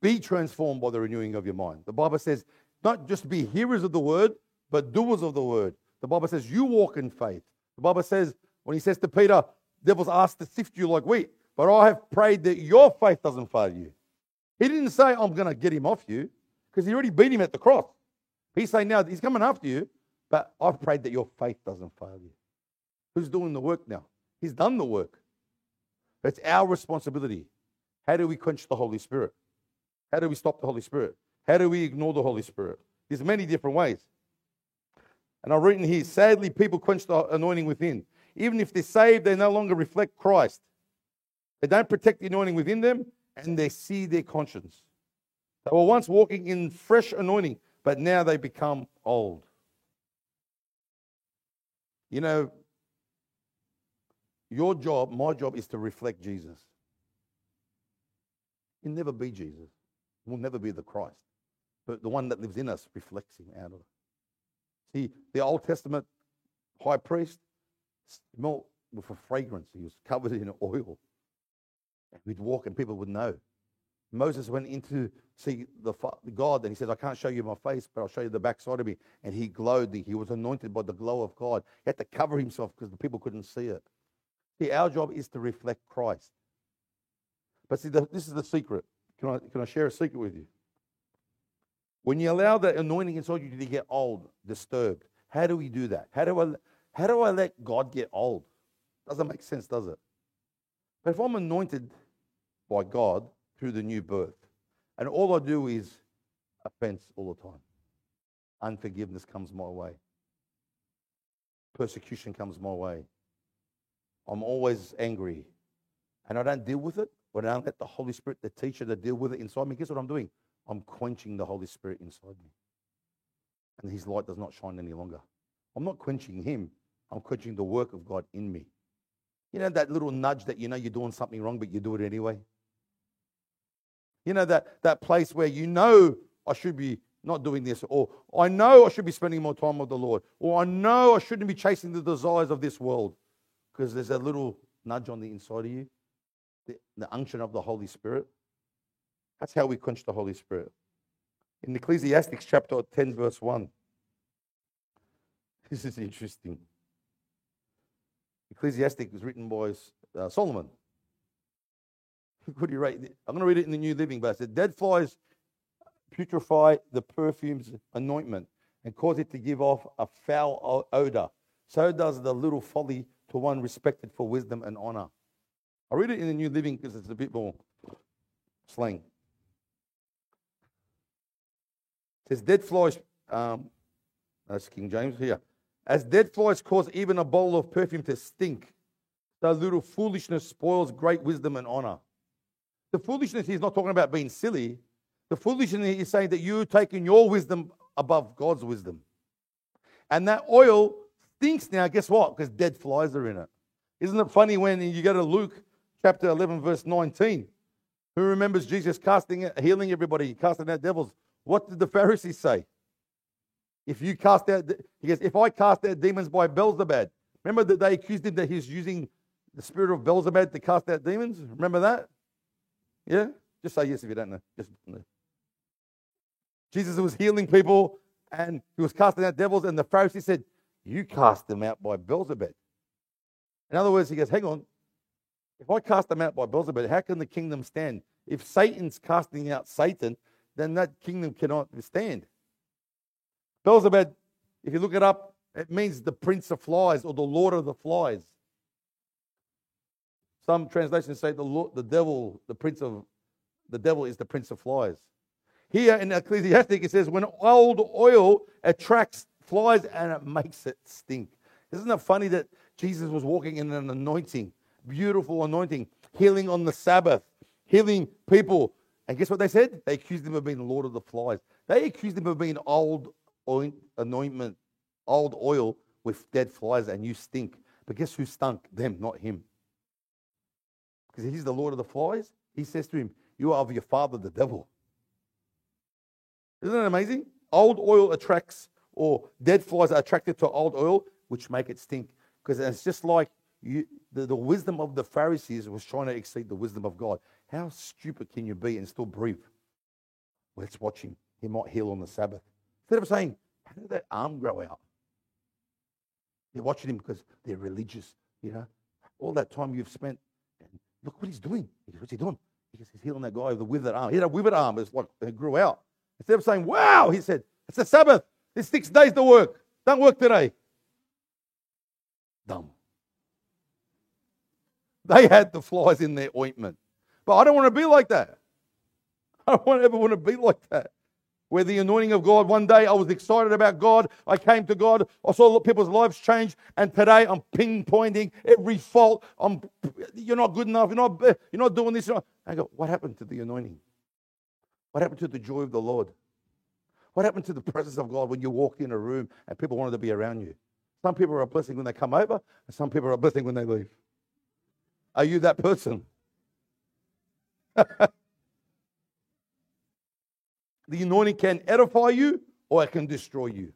be transformed by the renewing of your mind. The Bible says, not just be hearers of the word, but doers of the word. The Bible says you walk in faith. The Bible says, when he says to Peter, devil's asked to sift you like wheat, but I have prayed that your faith doesn't fail you. He didn't say, I'm going to get him off you, because he already beat him at the cross. He's saying, now he's coming after you, but I've prayed that your faith doesn't fail you. Who's doing the work now? He's done the work. It's our responsibility. How do we quench the Holy Spirit? How do we stop the Holy Spirit? How do we ignore the Holy Spirit? There's many different ways. And I've written here sadly, people quench the anointing within. Even if they're saved, they no longer reflect Christ. They don't protect the anointing within them and they see their conscience. They were once walking in fresh anointing, but now they become old. You know, your job, my job, is to reflect Jesus. You'll never be Jesus. We'll never be the Christ. But the one that lives in us reflects him out of it. See, the Old Testament high priest smelled with a fragrance. He was covered in oil. We'd walk and people would know. Moses went in to see the God and he says, I can't show you my face, but I'll show you the backside of me. And he glowed. He was anointed by the glow of God. He had to cover himself because the people couldn't see it. See, our job is to reflect Christ. But see, the, this is the secret. Can I, can I share a secret with you? When you allow the anointing inside you to get old, disturbed, how do we do that? How do I, how do I let God get old? Doesn't make sense, does it? But if I'm anointed by God through the new birth, and all I do is offense all the time, unforgiveness comes my way, persecution comes my way, I'm always angry, and I don't deal with it, when I don't let the Holy Spirit, the teacher, to deal with it inside me, guess what I'm doing? I'm quenching the Holy Spirit inside me. And his light does not shine any longer. I'm not quenching him, I'm quenching the work of God in me. You know that little nudge that you know you're doing something wrong, but you do it anyway? You know that, that place where you know I should be not doing this, or I know I should be spending more time with the Lord, or I know I shouldn't be chasing the desires of this world because there's a little nudge on the inside of you the, the unction of the Holy Spirit. That's how we quench the Holy Spirit. In Ecclesiastes chapter 10, verse 1. This is interesting. Ecclesiastic was written by uh, Solomon. Could you it? I'm going to read it in the New Living, but it said, Dead flies putrefy the perfume's anointment and cause it to give off a foul odor. So does the little folly to one respected for wisdom and honor. I read it in the New Living because it's a bit more slang. It says, Dead flies, um, that's King James here. As dead flies cause even a bowl of perfume to stink, so little foolishness spoils great wisdom and honor. The foolishness he's not talking about being silly. The foolishness is saying that you're taking your wisdom above God's wisdom. And that oil stinks now, guess what? Because dead flies are in it. Isn't it funny when you go to Luke chapter 11, verse 19. Who remembers Jesus casting, healing everybody, casting out devils? What did the Pharisees say? If you cast out, he goes, if I cast out demons by Beelzebub, remember that they accused him that he's using the spirit of Beelzebub to cast out demons? Remember that? Yeah? Just say yes if you don't know. Just. Jesus was healing people and he was casting out devils, and the Pharisees said, You cast them out by Beelzebub. In other words, he goes, Hang on, if I cast them out by Beelzebub, how can the kingdom stand? If Satan's casting out Satan, then that kingdom cannot stand. Beelzebub, if you look it up, it means the prince of flies or the lord of the flies. Some translations say the, Lord, the devil, the prince of the devil is the prince of flies. Here in Ecclesiastic, it says, when old oil attracts flies and it makes it stink. Isn't it funny that Jesus was walking in an anointing beautiful anointing, healing on the Sabbath, healing people. And guess what they said? They accused him of being Lord of the Flies. They accused him of being old oint, anointment, old oil with dead flies, and you stink. But guess who stunk? Them, not him. Because he's the Lord of the Flies. He says to him, You are of your father, the devil. Isn't that amazing? Old oil attracts, or dead flies are attracted to old oil, which make it stink. Because it's just like you, the, the wisdom of the Pharisees was trying to exceed the wisdom of God. How stupid can you be and still breathe? Let's watch him. He might heal on the Sabbath. Instead of saying, How did that arm grow out? They're watching him because they're religious, you know. All that time you've spent, and look what he's doing. He goes, What's he doing? He goes, He's healing that guy with a withered arm. He had a withered arm. It's like it grew out. Instead of saying, Wow, he said, It's the Sabbath. There's six days to work. Don't work today. Dumb. They had the flies in their ointment. But I don't want to be like that. I don't ever want to be like that. Where the anointing of God, one day I was excited about God. I came to God. I saw people's lives change. And today I'm pinpointing every fault. I'm, you're not good enough. You're not, you're not doing this. I go, what happened to the anointing? What happened to the joy of the Lord? What happened to the presence of God when you walk in a room and people wanted to be around you? Some people are a blessing when they come over, and some people are a blessing when they leave. Are you that person? the anointing can edify you or it can destroy you.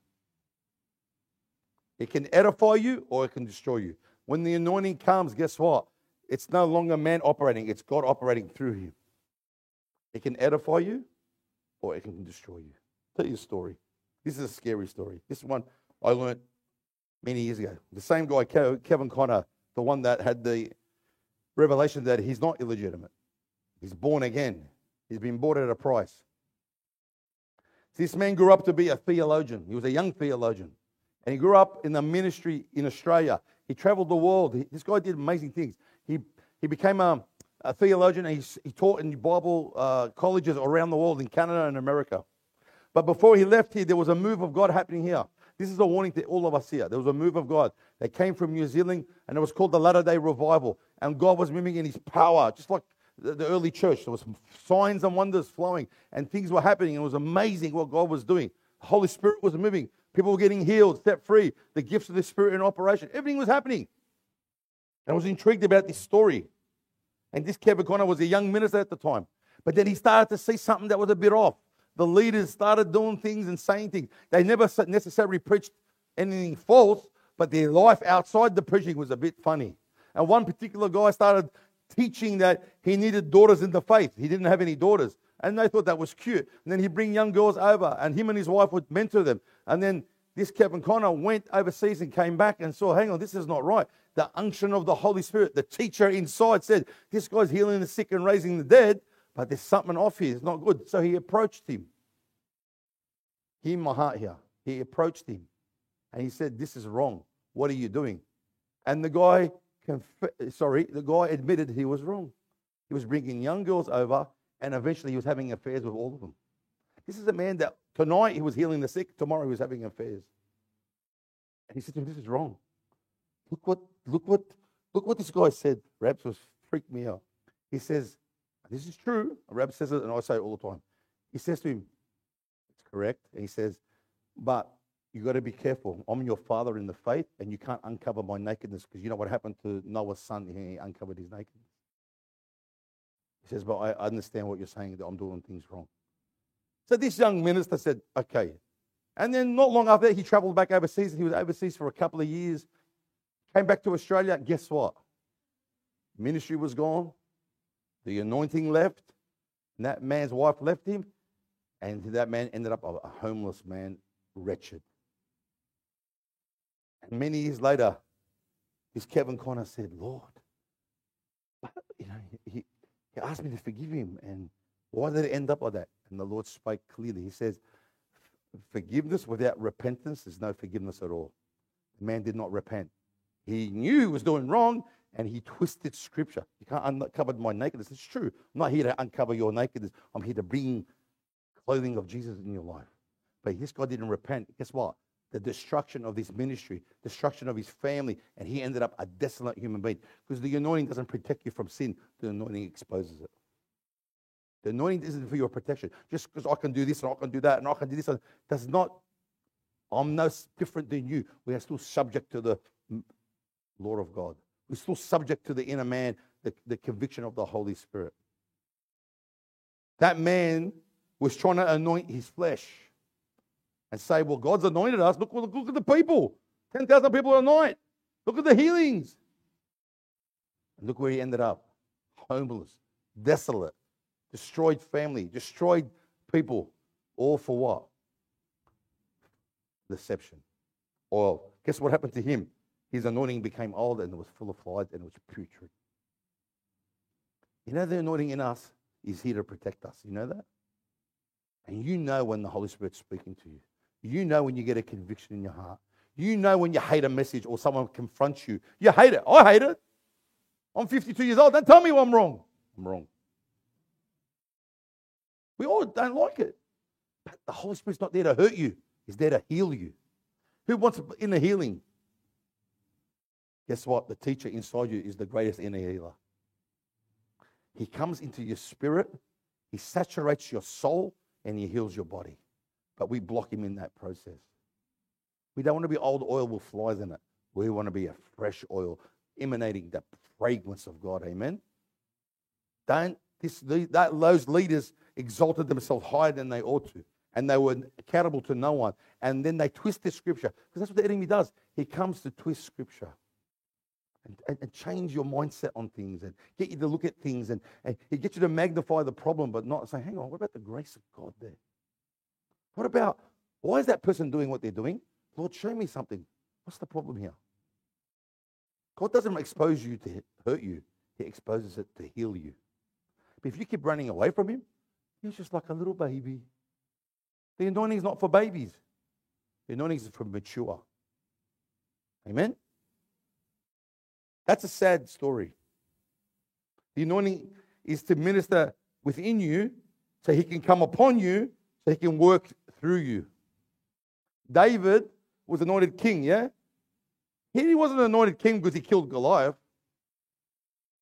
It can edify you or it can destroy you. When the anointing comes, guess what? It's no longer man operating, it's God operating through him. It can edify you or it can destroy you. I'll tell you a story. This is a scary story. This one I learned many years ago. The same guy, Kevin Conner, the one that had the revelation that he's not illegitimate. He's born again. He's been bought at a price. This man grew up to be a theologian. He was a young theologian. And he grew up in the ministry in Australia. He traveled the world. This guy did amazing things. He, he became a, a theologian and he, he taught in Bible uh, colleges around the world in Canada and America. But before he left here, there was a move of God happening here. This is a warning to all of us here. There was a move of God that came from New Zealand, and it was called the Latter day Revival. And God was moving in his power, just like the, early church. There was signs and wonders flowing, and things were happening. It was amazing what God was doing. The Holy Spirit was moving. People were getting healed, set free. The gifts of the Spirit in operation. Everything was happening. And I was intrigued about this story. And this Kevin Conner was a young minister at the time. But then he started to see something that was a bit off. The leaders started doing things and saying things. They never necessarily preached anything false, but their life outside the preaching was a bit funny. And one particular guy started teaching that he needed daughters in the faith. He didn't have any daughters. And they thought that was cute. And then he'd bring young girls over, and him and his wife would mentor them. And then this Kevin Conner went overseas and came back and saw, hang on, this is not right. The unction of the Holy Spirit, the teacher inside said, this guy's healing the sick and raising the dead, but there's something off here. It's not good. So he approached him. Hear my heart here. He approached him and he said, This is wrong. What are you doing? And the guy, conf- sorry, the guy admitted he was wrong. He was bringing young girls over and eventually he was having affairs with all of them. This is a man that tonight he was healing the sick, tomorrow he was having affairs. And he said to him, This is wrong. Look what, look what, look what this guy said. Raps was freaked me out. He says, This is true. Rab says it, and I say it all the time. He says to him, It's correct. And he says, But you got to be careful. I'm your father in the faith, and you can't uncover my nakedness because you know what happened to Noah's son? He uncovered his nakedness. He says, But I understand what you're saying, that I'm doing things wrong. So this young minister said, Okay. And then not long after that, he traveled back overseas. He was overseas for a couple of years, came back to Australia. Guess what? Ministry was gone, the anointing left, and that man's wife left him, and that man ended up a homeless man, wretched. Many years later, this Kevin Conner said, Lord, you know, he, he asked me to forgive him. And why did it end up like that? And the Lord spoke clearly. He says, Forgiveness without repentance is no forgiveness at all. The man did not repent. He knew he was doing wrong and he twisted scripture. You can't uncover my nakedness. It's true. I'm not here to uncover your nakedness. I'm here to bring clothing of Jesus in your life. But this guy didn't repent. Guess what? The destruction of this ministry, destruction of his family, and he ended up a desolate human being. Because the anointing doesn't protect you from sin, the anointing exposes it. The anointing isn't for your protection. Just because I can do this and I can do that and I can do this does not, I'm no different than you. We are still subject to the Lord of God. We're still subject to the inner man, the, the conviction of the Holy Spirit. That man was trying to anoint his flesh and say, well, God's anointed us. Look, look, look at the people 10,000 people a night. Look at the healings. And look where he ended up homeless, desolate, destroyed family, destroyed people. All for what? Deception. Oil. Guess what happened to him? His anointing became old and it was full of flies and it was putrid. You know, the anointing in us is here to protect us. You know that? And you know when the Holy Spirit's speaking to you. You know when you get a conviction in your heart. You know when you hate a message or someone confronts you. You hate it. I hate it. I'm 52 years old. Don't tell me I'm wrong. I'm wrong. We all don't like it. But the Holy Spirit's not there to hurt you, He's there to heal you. Who wants inner healing? Guess what? The teacher inside you is the greatest inner healer. He comes into your spirit, He saturates your soul, and He heals your body but we block him in that process. We don't want to be old oil with flies in it. We want to be a fresh oil emanating the fragrance of God. Amen. Don't this, that, those leaders exalted themselves higher than they ought to, and they were accountable to no one. And then they twisted scripture because that's what the enemy does. He comes to twist scripture. And, and, change your mindset on things and get you to look at things and, and he gets you to magnify the problem but not say, hang on, what about the grace of God there? What about why is that person doing what they're doing? Lord, show me something. What's the problem here? God doesn't expose you to hurt you, He exposes it to heal you. But if you keep running away from Him, He's just like a little baby. The anointing is not for babies, the anointing is for mature. Amen? That's a sad story. The anointing is to minister within you so He can come upon you so He can work through you. David was anointed king, yeah? He wasn't anointed king because he killed Goliath.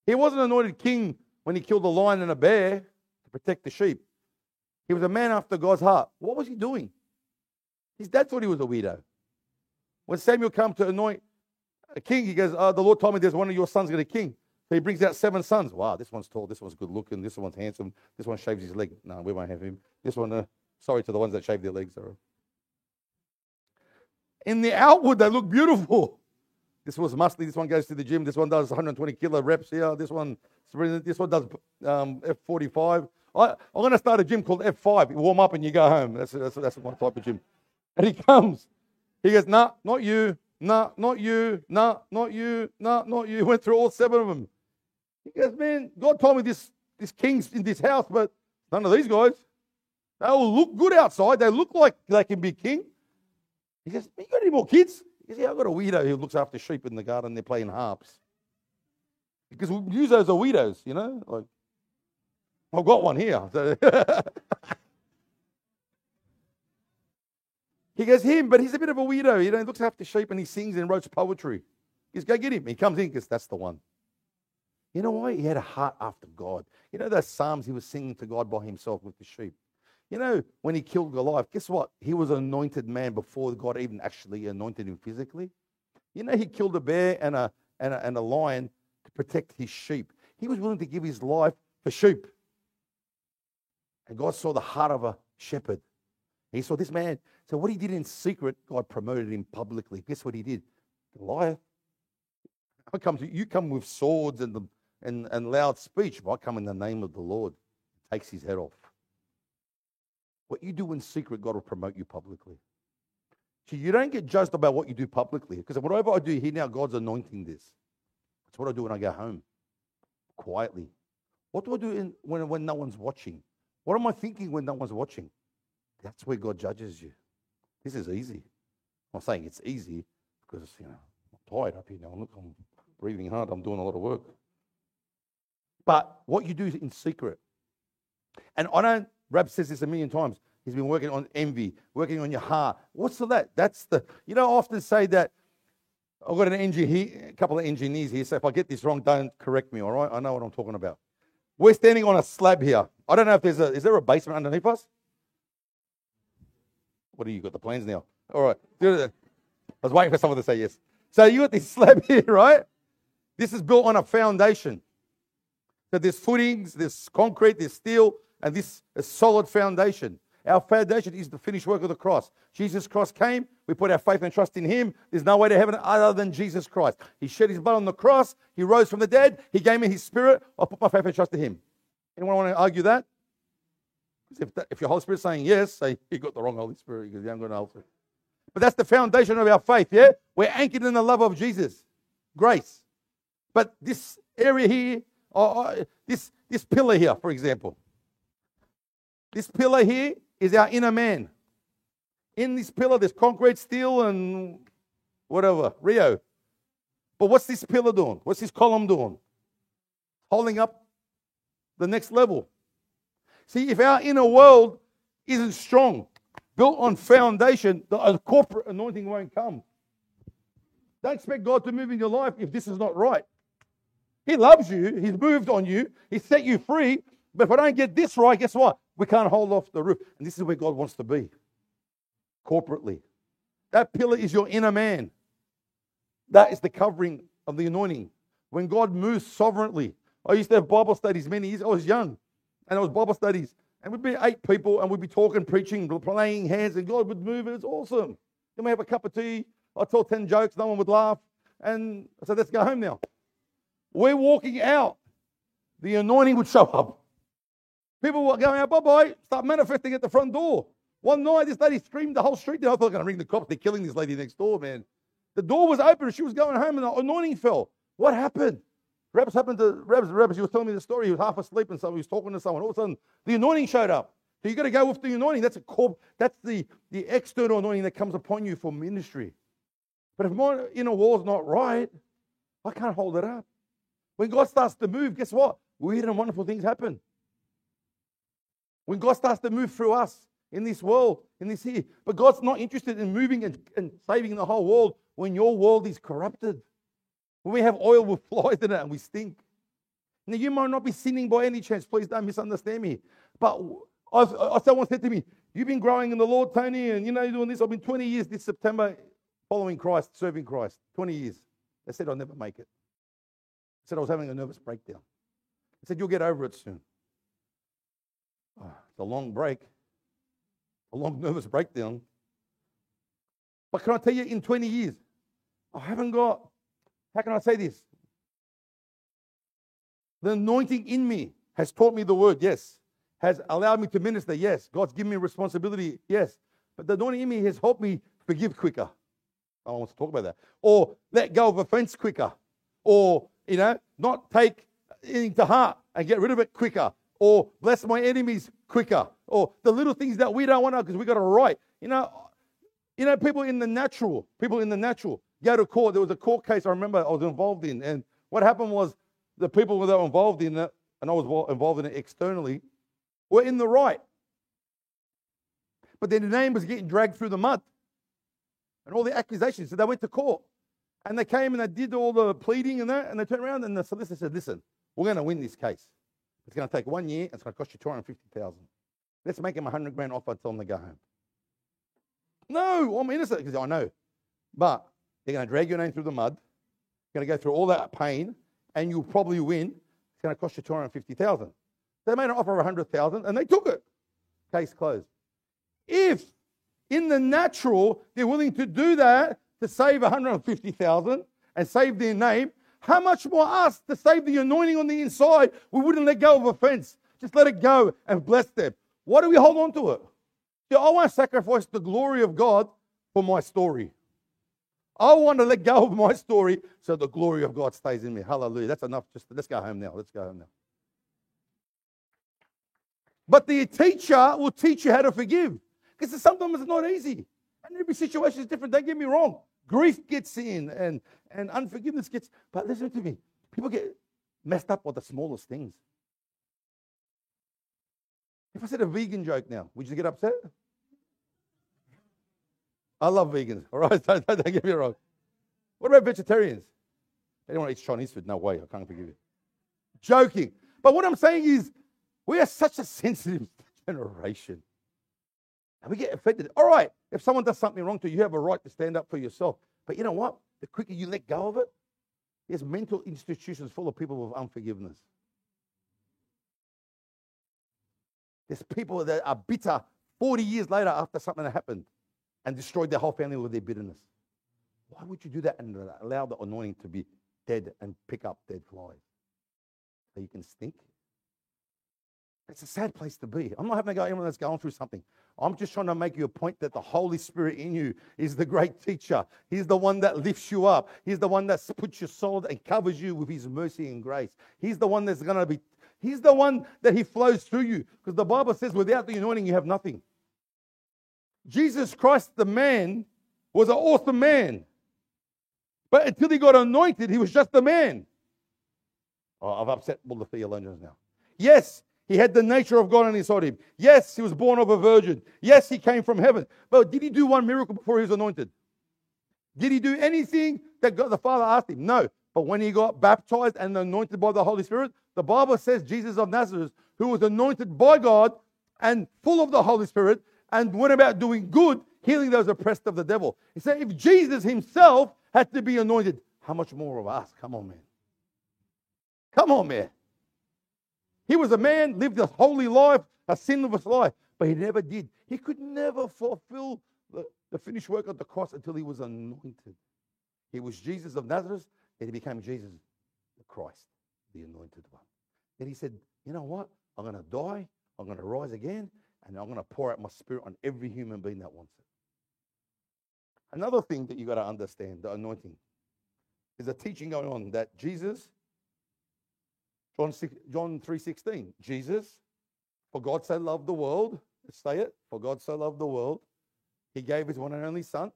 He wasn't anointed king when he killed a lion and a bear to protect the sheep. He was a man after God's heart. What was he doing? His dad thought he was a weirdo. When Samuel comes to anoint a king, he goes, uh, The Lord told me there's one of your sons going to king. So he brings out seven sons. Wow, this one's tall, this one's good looking, this one's handsome, this one shaves his leg. No, we won't have him. This one, uh, sorry to the ones that shave their legs. In the outward, they look beautiful. This was muscly. This one goes to the gym. This one does 120 kilo reps here. This one, this one does um, F45. I, am going to start a gym called F5. You warm up and you go home. That's, that's, that's my type of gym. And he comes. He goes, nah, not you. Nah, not you. Nah, not you. Nah, not you. Went through all seven of them. He goes, man, God told me this, this king's in this house, but none of these guys. They all look good outside. They look like they can be king. He goes, you got any more kids? He goes, yeah, I've got a weirdo who looks after sheep in the garden. They're playing harps. Because we use those as weirdos, you know? Like, I've got one here. he goes, him, but he's a bit of a weirdo. You know, he looks after sheep and he sings and writes poetry. He goes, go get him. He comes in because that's the one. You know why? He had a heart after God. You know those psalms he was singing to God by himself with the sheep. You know, when he killed Goliath, guess what? He was an anointed man before God even actually anointed him physically. You know, he killed a bear and a, and a, and a lion to protect his sheep. He was willing to give his life for sheep. And God saw the heart of a shepherd. He saw this man. So what he did in secret, God promoted him publicly. Guess what he did? Goliath. I come to you come with swords and the and, and loud speech. If I come in the name of the Lord, takes his head off. What you do in secret, God will promote you publicly. See, you don't get judged about what you do publicly. Because whatever I do here now, God's anointing this. That's what I do when I go home, quietly. What do I do in, when, when no one's watching? What am I thinking when no one's watching? That's where God judges you. This is easy. I'm saying it's easy because, you know, I'm tired up here now. Look, I'm breathing hard. I'm doing a lot of work. But what you do in secret. And I don't, Rab says this a million times. He's been working on envy, working on your heart. What's all that? That's the, you know, I often say that I've got an engineer, a couple of engineers here, so if I get this wrong, don't correct me, all right? I know what I'm talking about. We're standing on a slab here. I don't know if there's a, is there a basement underneath us? What do you got the plans now? All right. I was waiting for someone to say yes. So you got this slab here, right? This is built on a foundation. So there's footings, there's concrete, there's steel, and this is a solid foundation. Our foundation is the finished work of the cross. Jesus Christ came. We put our faith and trust in Him. There's no way to heaven other than Jesus Christ. He shed His blood on the cross. He rose from the dead. He gave me His Spirit. I put my faith and trust in Him. Anyone want to argue that? If, that, if your Holy Spirit's saying yes, say you got the wrong Holy Spirit because you haven't got an Holy Spirit. But that's the foundation of our faith, yeah? We're anchored in the love of Jesus, grace. But this area here or, this, this pillar here, for example. This pillar here is our inner man. In this pillar, there's concrete, steel, and whatever, Rio. But what's this pillar doing? What's this column doing? Holding up the next level. See, if our inner world isn't strong, built on foundation, the corporate anointing won't come. Don't expect God to move in your life if this is not right. He loves you. He's moved on you. He set you free. But if I don't get this right, guess what? We can't hold off the roof. And this is where God wants to be corporately. That pillar is your inner man. That is the covering of the anointing. When God moves sovereignly. I used to have Bible studies many years. I was young, and it was Bible studies, and we'd be eight people, and we'd be talking, preaching, playing hands, and God would move. It was awesome. Then we have a cup of tea. I told ten jokes, no one would laugh, and I said, "Let's go home now." We're walking out. The anointing would show up. People were going oh, out, bye bye, start manifesting at the front door. One night, this lady screamed the whole street. I thought, I'm going to ring the cops. They're killing this lady next door, man. The door was open. She was going home, and the anointing fell. What happened? Rebs happened to Rebs. Rebs, he was telling me the story. He was half asleep, and someone he was talking to someone. All of a sudden, the anointing showed up. So you got to go with the anointing. That's a corp. That's the the external anointing that comes upon you for ministry. But if my inner wall's not right, I can't hold it up. When God starts to move, guess what? Weird and wonderful things happen. When God starts to move through us in this world, in this here, but God's not interested in moving and, and saving the whole world when your world is corrupted. When we have oil with flies in it and we stink. Now, you might not be sinning by any chance. Please don't misunderstand me. But I, I, someone said to me, You've been growing in the Lord, Tony, and you know, you're doing this. I've been 20 years this September following Christ, serving Christ. 20 years. They said I'll never make it. I said I was having a nervous breakdown. I said, You'll get over it soon. It's a long break, a long nervous breakdown. But can I tell you, in 20 years, I haven't got, how can I say this? The anointing in me has taught me the word, yes. Has allowed me to minister, yes. God's given me responsibility, yes. But the anointing in me has helped me forgive quicker. I want to talk about that. Or let go of offense quicker. Or, you know, not take anything to heart and get rid of it quicker. Or bless my enemies quicker. Or the little things that we don't want to because we got to right. You know, you know, people in the natural, people in the natural go to court. There was a court case I remember I was involved in. And what happened was the people that were involved in it, and I was involved in it externally, were in the right. But their name was getting dragged through the mud. And all the accusations. So they went to court. And they came and they did all the pleading and that. And they turned around and the solicitor said, listen, we're going to win this case. It's going to take one year. It's going to cost you 250000 Let's make him a 100 grand offer tell him to go home. No, I'm innocent because I know. But they're going to drag your name through the mud. You're going to go through all that pain, and you'll probably win. It's going to cost you 250000 They made an offer of 100000 and they took it. Case closed. If in the natural they're willing to do that to save 150000 and save their name, how much more us to save the anointing on the inside? We wouldn't let go of offense. Just let it go and bless them. Why do we hold on to it? I want to sacrifice the glory of God for my story. I want to let go of my story so the glory of God stays in me. Hallelujah. That's enough. Just let's go home now. Let's go home now. But the teacher will teach you how to forgive. Because sometimes it's not easy. And every situation is different. Don't get me wrong. Grief gets in and, and unforgiveness gets. But listen to me. People get messed up with the smallest things. If I said a vegan joke now, would you get upset? I love vegans, all right? Don't, don't, get me wrong. What about vegetarians? Anyone eats Chinese food? No way, I can't forgive you. Joking. But what I'm saying is, we are such a sensitive generation. And we get offended. All right, if someone does something wrong to you, you have a right to stand up for yourself. But you know what? The quicker you let go of it, there's mental institutions full of people with unforgiveness. There's people that are bitter 40 years later after something happened and destroyed their whole family with their bitterness. Why would you do that and allow the anointing to be dead and pick up dead flies? So you can stink? It's a sad place to be. I'm not having to go anyone that's going through something. I'm just trying to make you a point that the Holy Spirit in you is the great teacher. He's the one that lifts you up. He's the one that puts your soul and covers you with his mercy and grace. He's the one that's going to be, he's the one that he flows through you. Because the Bible says without the anointing, you have nothing. Jesus Christ, the man, was an awesome man. But until he got anointed, he was just a man. Oh, I've upset all the theologians now. Yes, he had the nature of God on inside him. Yes, he was born of a virgin. Yes, he came from heaven. But did he do one miracle before he was anointed? Did he do anything that God the Father asked him? No. But when he got baptized and anointed by the Holy Spirit, the Bible says Jesus of Nazareth, who was anointed by God and full of the Holy Spirit, and went about doing good, healing those oppressed of the devil. He said, if Jesus himself had to be anointed, how much more of us? Come on, man. Come on, man. He was a man, lived a holy life, a sinless life, but he never did. He could never fulfill the, the finished work of the cross until he was anointed. He was Jesus of Nazareth, and he became Jesus the Christ, the anointed one. Then he said, You know what? I'm going to die, I'm going to rise again, and I'm going to pour out my spirit on every human being that wants it. Another thing that you got to understand, the anointing, is a teaching going on that Jesus, John, 6, John 3.16, Jesus, for God so loved the world, let's say it, for God so loved the world, he gave his one and only son,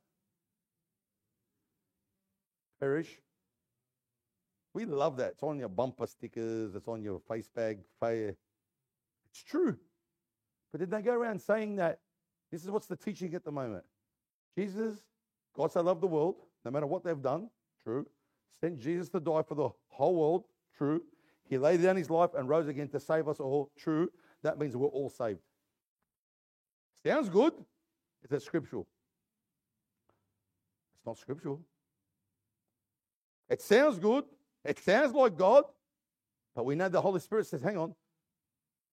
perish. We love that. It's on your bumper stickers, it's on your Facebook. It's true. But did they go around saying that this is what's the teaching at the moment? Jesus, God so loved the world, no matter what they've done, true. Sent Jesus to die for the whole world, true. He laid down his life and rose again to save us all. True. That means we're all saved. Sounds good. Is that scriptural? It's not scriptural. It sounds good. It sounds like God. But we know the Holy Spirit says, hang on,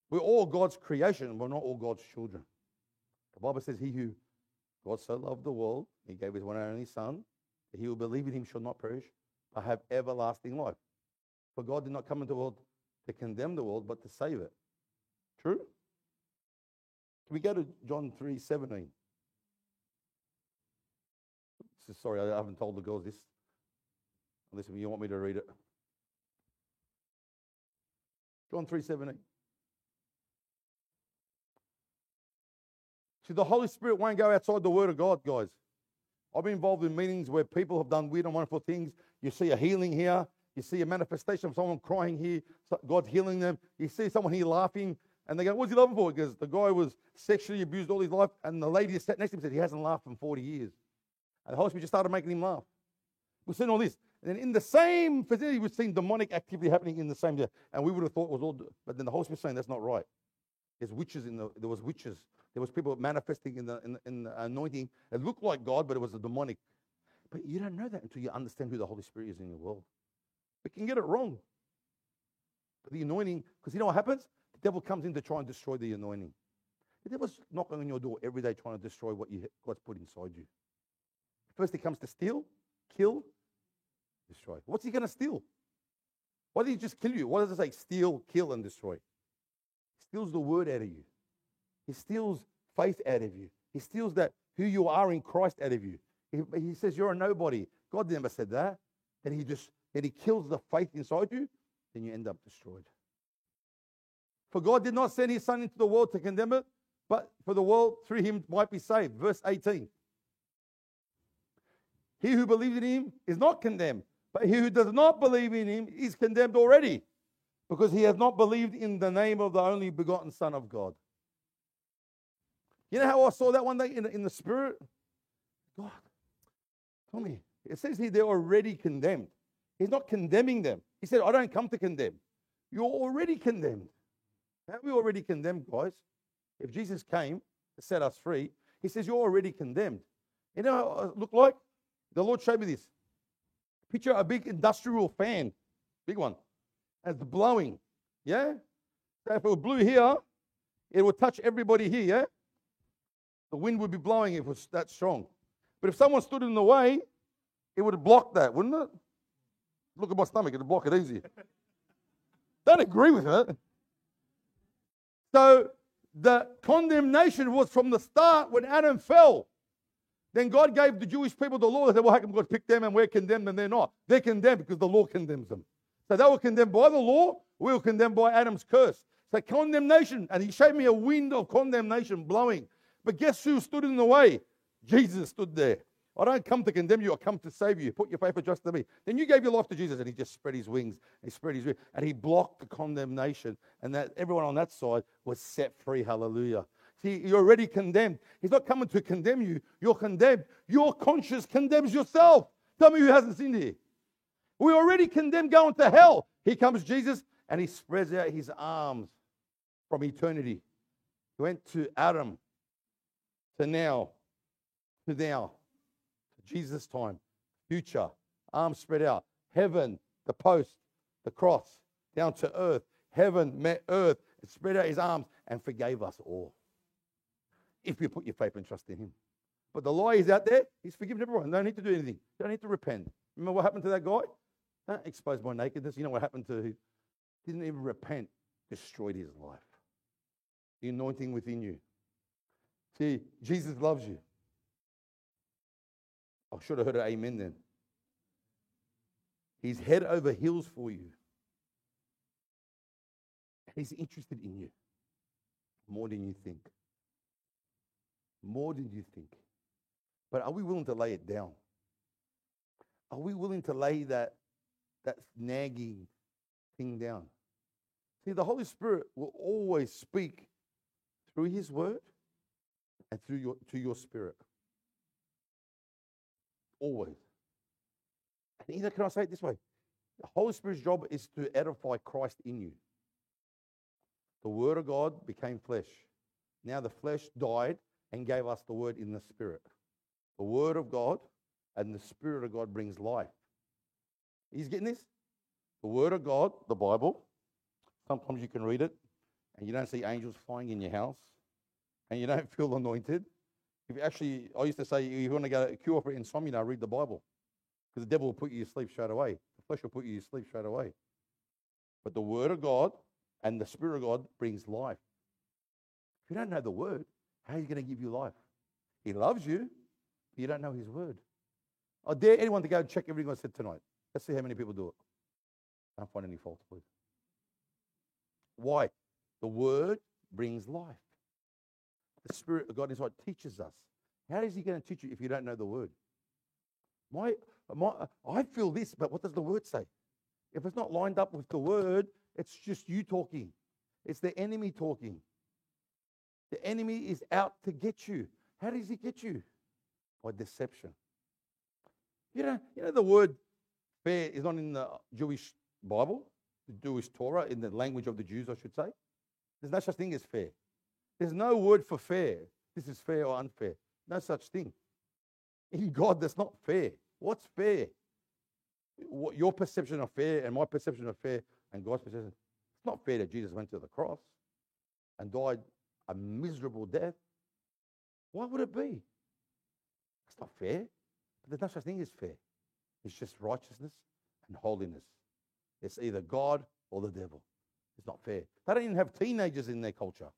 we're all God's creation. We're not all God's children. The Bible says, He who God so loved the world, He gave His one and only Son, that he who believe in Him shall not perish, but have everlasting life. For God did not come into the world to condemn the world, but to save it. True? Can we go to John 3 17? Sorry, I haven't told the girls this. Listen, you want me to read it? John 3 17. See, the Holy Spirit won't go outside the Word of God, guys. I've been involved in meetings where people have done weird and wonderful things. You see a healing here. You see a manifestation of someone crying here. God's healing them. You see someone here laughing. And they go, What's he laughing for? Because the guy was sexually abused all his life. And the lady that sat next to him said, He hasn't laughed in 40 years. And the Holy Spirit just started making him laugh. We've seen all this. And then in the same facility, we've seen demonic activity happening in the same day. And we would have thought it was all, but then the Holy Spirit saying that's not right. There's witches in the, there was witches. There was people manifesting in the, in, the, in the anointing. It looked like God, but it was a demonic. But you don't know that until you understand who the Holy Spirit is in your world. We can get it wrong. But the anointing, because you know what happens? The devil comes in to try and destroy the anointing. The devil's knocking on your door every day trying to destroy what you, God's put inside you. First, he comes to steal, kill, destroy. What's he going to steal? Why did he just kill you? What does it say? Steal, kill, and destroy. He steals the word out of you. He steals faith out of you. He steals that who you are in Christ out of you. He, he says you're a nobody. God never said that. And he just and he kills the faith inside you, then you end up destroyed. For God did not send his son into the world to condemn it, but for the world through him might be saved. Verse 18. He who believes in him is not condemned, but he who does not believe in him is condemned already, because he has not believed in the name of the only begotten Son of God. You know how I saw that one day in, in the spirit? God, tell me. It says here they're already condemned. He's not condemning them. He said, I don't come to condemn. You're already condemned. How are we already condemned, guys? If Jesus came to set us free, he says, You're already condemned. You know uh, how it looked like? The Lord showed me this. Picture a big industrial fan, big one, it's blowing. Yeah? So if it blew here, it would touch everybody here, yeah? The wind would be blowing if it was that strong. But if someone stood in the way, it would block that, wouldn't it? Look at my stomach, it'll block it easy. Don't agree with it. So the condemnation was from the start when Adam fell. Then God gave the Jewish people the law. They said, well, how come God picked them and we're condemned and they're not? They're condemned because the law condemns them. So they were condemned by the law. We were condemned by Adam's curse. So condemnation. And he showed me a wind of condemnation blowing. But guess who stood in the way? Jesus stood there. I don't come to condemn you, I come to save you. Put your faith and trust in me. Then you gave your life to Jesus, and he just spread his wings. He spread his wings, and he blocked the condemnation. And that everyone on that side was set free. Hallelujah. See, you're already condemned. He's not coming to condemn you. You're condemned. Your conscience condemns yourself. Tell me who hasn't sinned here. We're already condemned going to hell. Here comes Jesus, and he spreads out his arms from eternity. He went to Adam, to now, to now, Jesus' time, future, arms spread out. Heaven, the post, the cross, down to earth. Heaven met earth, and spread out his arms, and forgave us all if you put your faith and trust in Him. But the lie is out there. He's forgiven everyone. Don't need to do anything. Don't need to repent. Remember what happened to that guy? Don't expose my nakedness. You know what happened to him? Didn't even repent. Destroyed his life. The anointing within you. See, Jesus loves you. I should have heard an amen then. He's head over heels for you. He's interested in you more than you think more than you think. But are we willing to lay it down? Are we willing to lay that, that nagging thing down? See, the Holy Spirit will always speak through His Word and through your to your spirit. Always. And either can I say it this way? The Holy Spirit's job is to edify Christ in you. The Word of God became flesh. Now the flesh died and gave us the Word in the Spirit. The Word of God and the Spirit of God brings life. He's getting this? The Word of God, the Bible, sometimes you can read it and you don't see angels flying in your house and you don't feel anointed. If you actually, I used to say, if you want to get a cure for insomnia, read the Bible because the devil will put you to sleep straight away. The flesh will put you to sleep straight away. But the Word of God and the Spirit of God brings life. If you don't know the Word, how are you going to give you life? He loves you, but you don't know His Word. I dare anyone to go and check everything I said tonight. Let's see how many people do it. I don't find any faults with. it. Why? The Word brings life. The Spirit of God inside teaches us. How is He going to teach you if you don't know the Word? My, my, I feel this, but what does the Word say? If it's not lined up with the Word, it's just you talking. It's the enemy talking. The enemy is out to get you. How does he get you? By deception. You know, you know the word fair is not in the Jewish Bible, the Jewish Torah, in the language of the Jews, I should say. There's no such thing as fair. There's no word for fair. This is fair or unfair. No such thing. In God, that's not fair. What's fair? What, your perception of fair and my perception of fair and God's perception. It's not fair that Jesus went to the cross and died a miserable death. Why would it be? It's not fair. But there's no such thing as fair. It's just righteousness and holiness. It's either God or the devil. It's not fair. They don't even have teenagers in their culture.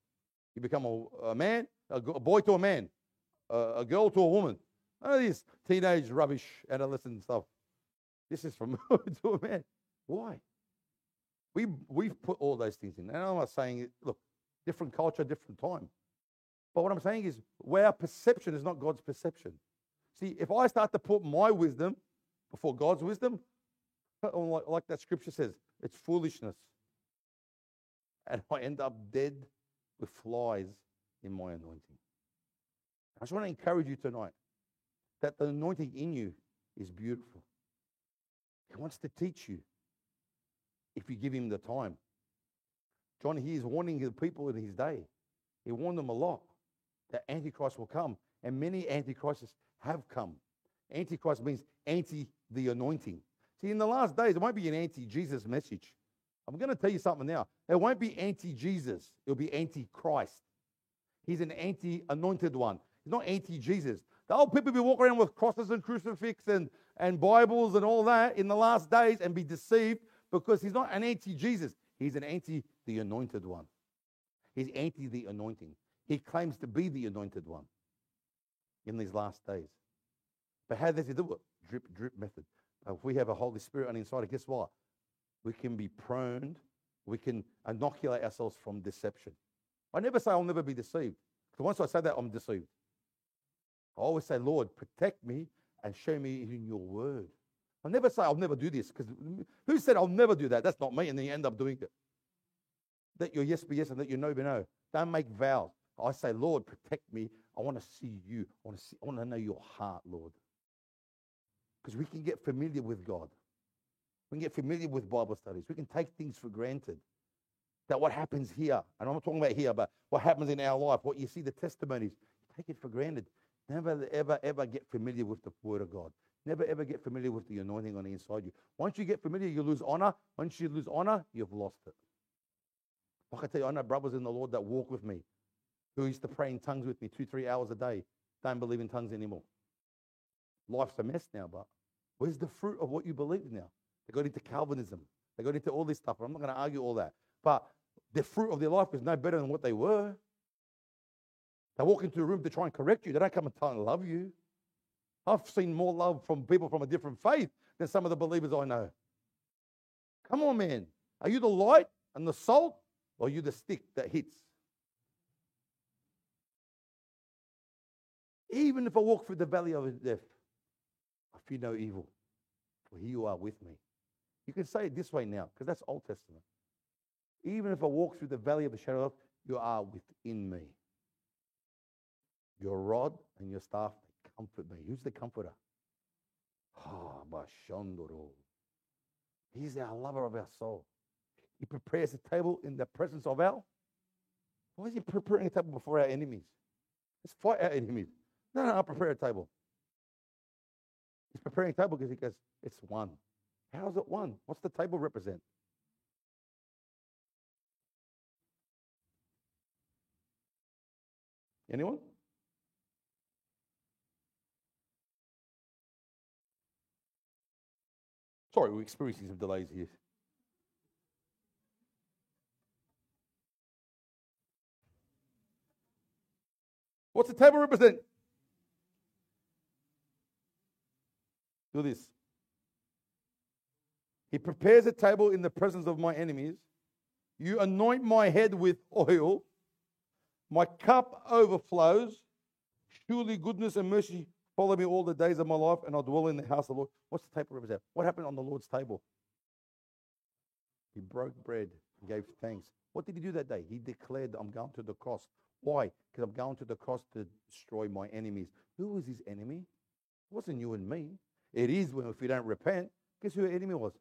You become a, a man, a, a, boy to a man, a, a girl to a woman. None of this teenage rubbish, adolescent stuff. This is from a woman to a man. Why? We, we've put all those things in. And I'm not saying, look, different culture, different time. But what I'm saying is, where our perception is not God's perception. See, if I start to put my wisdom before God's wisdom, like, like that scripture says, it's foolishness. And I end up dead with flies in my anointing. I just want to encourage you tonight that the anointing in you is beautiful. He wants to teach you if you give him the time. John he is warning the people in his day. He warned them a lot that Antichrist will come, and many Antichrists have come. Antichrist means anti the anointing. See, in the last days, it won't be an anti Jesus message. I'm going to tell you something now. It won't be anti Jesus, it'll be anti Christ. He's an anti anointed one. He's not anti Jesus. The old people be walking around with crosses and crucifix and, and Bibles and all that in the last days and be deceived because he's not an anti Jesus. He's an anti the anointed one. He's anti the anointing. He claims to be the anointed one in these last days. But how does he do it? Drip, drip method. If we have a Holy Spirit on the inside, guess what? We can be prone, we can inoculate ourselves from deception. I never say I'll never be deceived. Because once I say that, I'm deceived. I always say, Lord, protect me and show me in your word. I never say I'll never do this because who said I'll never do that? That's not me, and then you end up doing it. Let your yes be yes and let your no be no. Don't make vows. I say, Lord, protect me. I want to see you. I want to see. I want to know your heart, Lord. Because we can get familiar with God. We can get familiar with Bible studies. We can take things for granted. That what happens here, and I'm not talking about here, but what happens in our life, what you see, the testimonies, take it for granted. Never, ever, ever get familiar with the Word of God. Never, ever get familiar with the anointing on the inside you. Once you get familiar, you lose honor. Once you lose honor, you've lost it. I tell you, I know brothers in the Lord that walk with me who used to pray in tongues with me two, three hours a day. Don't believe in tongues anymore. Life's a mess now, but where's the fruit of what you believe now? They got into Calvinism. They got into all this stuff. I'm not going to argue all that. But the fruit of their life is no better than what they were. They walk into a room to try and correct you. They don't come and tell and love you. I've seen more love from people from a different faith than some of the believers I know. Come on, man. Are you the light and the salt, or are you the stick that hits? Even if I walk through the valley of death, I fear no evil, for he you are with me. You can say it this way now, because that's Old Testament. Even if I walk through the valley of the shadow of death, you are within me. Your rod and your staff comfort me. Who's the comforter? Ah, Bashandoro. He's our lover of our soul. He prepares a table in the presence of our. Why is he preparing a table before our enemies? Let's fight our enemies. No, no, I'll prepare a table. He's preparing a table because he goes, it's one. How is it one? What's the table represent? Anyone? Sorry, we're experiencing some delays here. What's the table represent? Do this. He prepares a table in the presence of my enemies. You anoint my head with oil. My cup overflows. Surely goodness and mercy follow me all the days of my life, and I'll dwell in the house of the Lord. What's the table represent? What happened on the Lord's table? He broke bread and gave thanks. What did he do that day? He declared, I'm going to the cross. Why? Because I'm going to the cross to destroy my enemies. Who was his enemy? It wasn't you and me. It is when if you don't repent. Guess who your enemy was?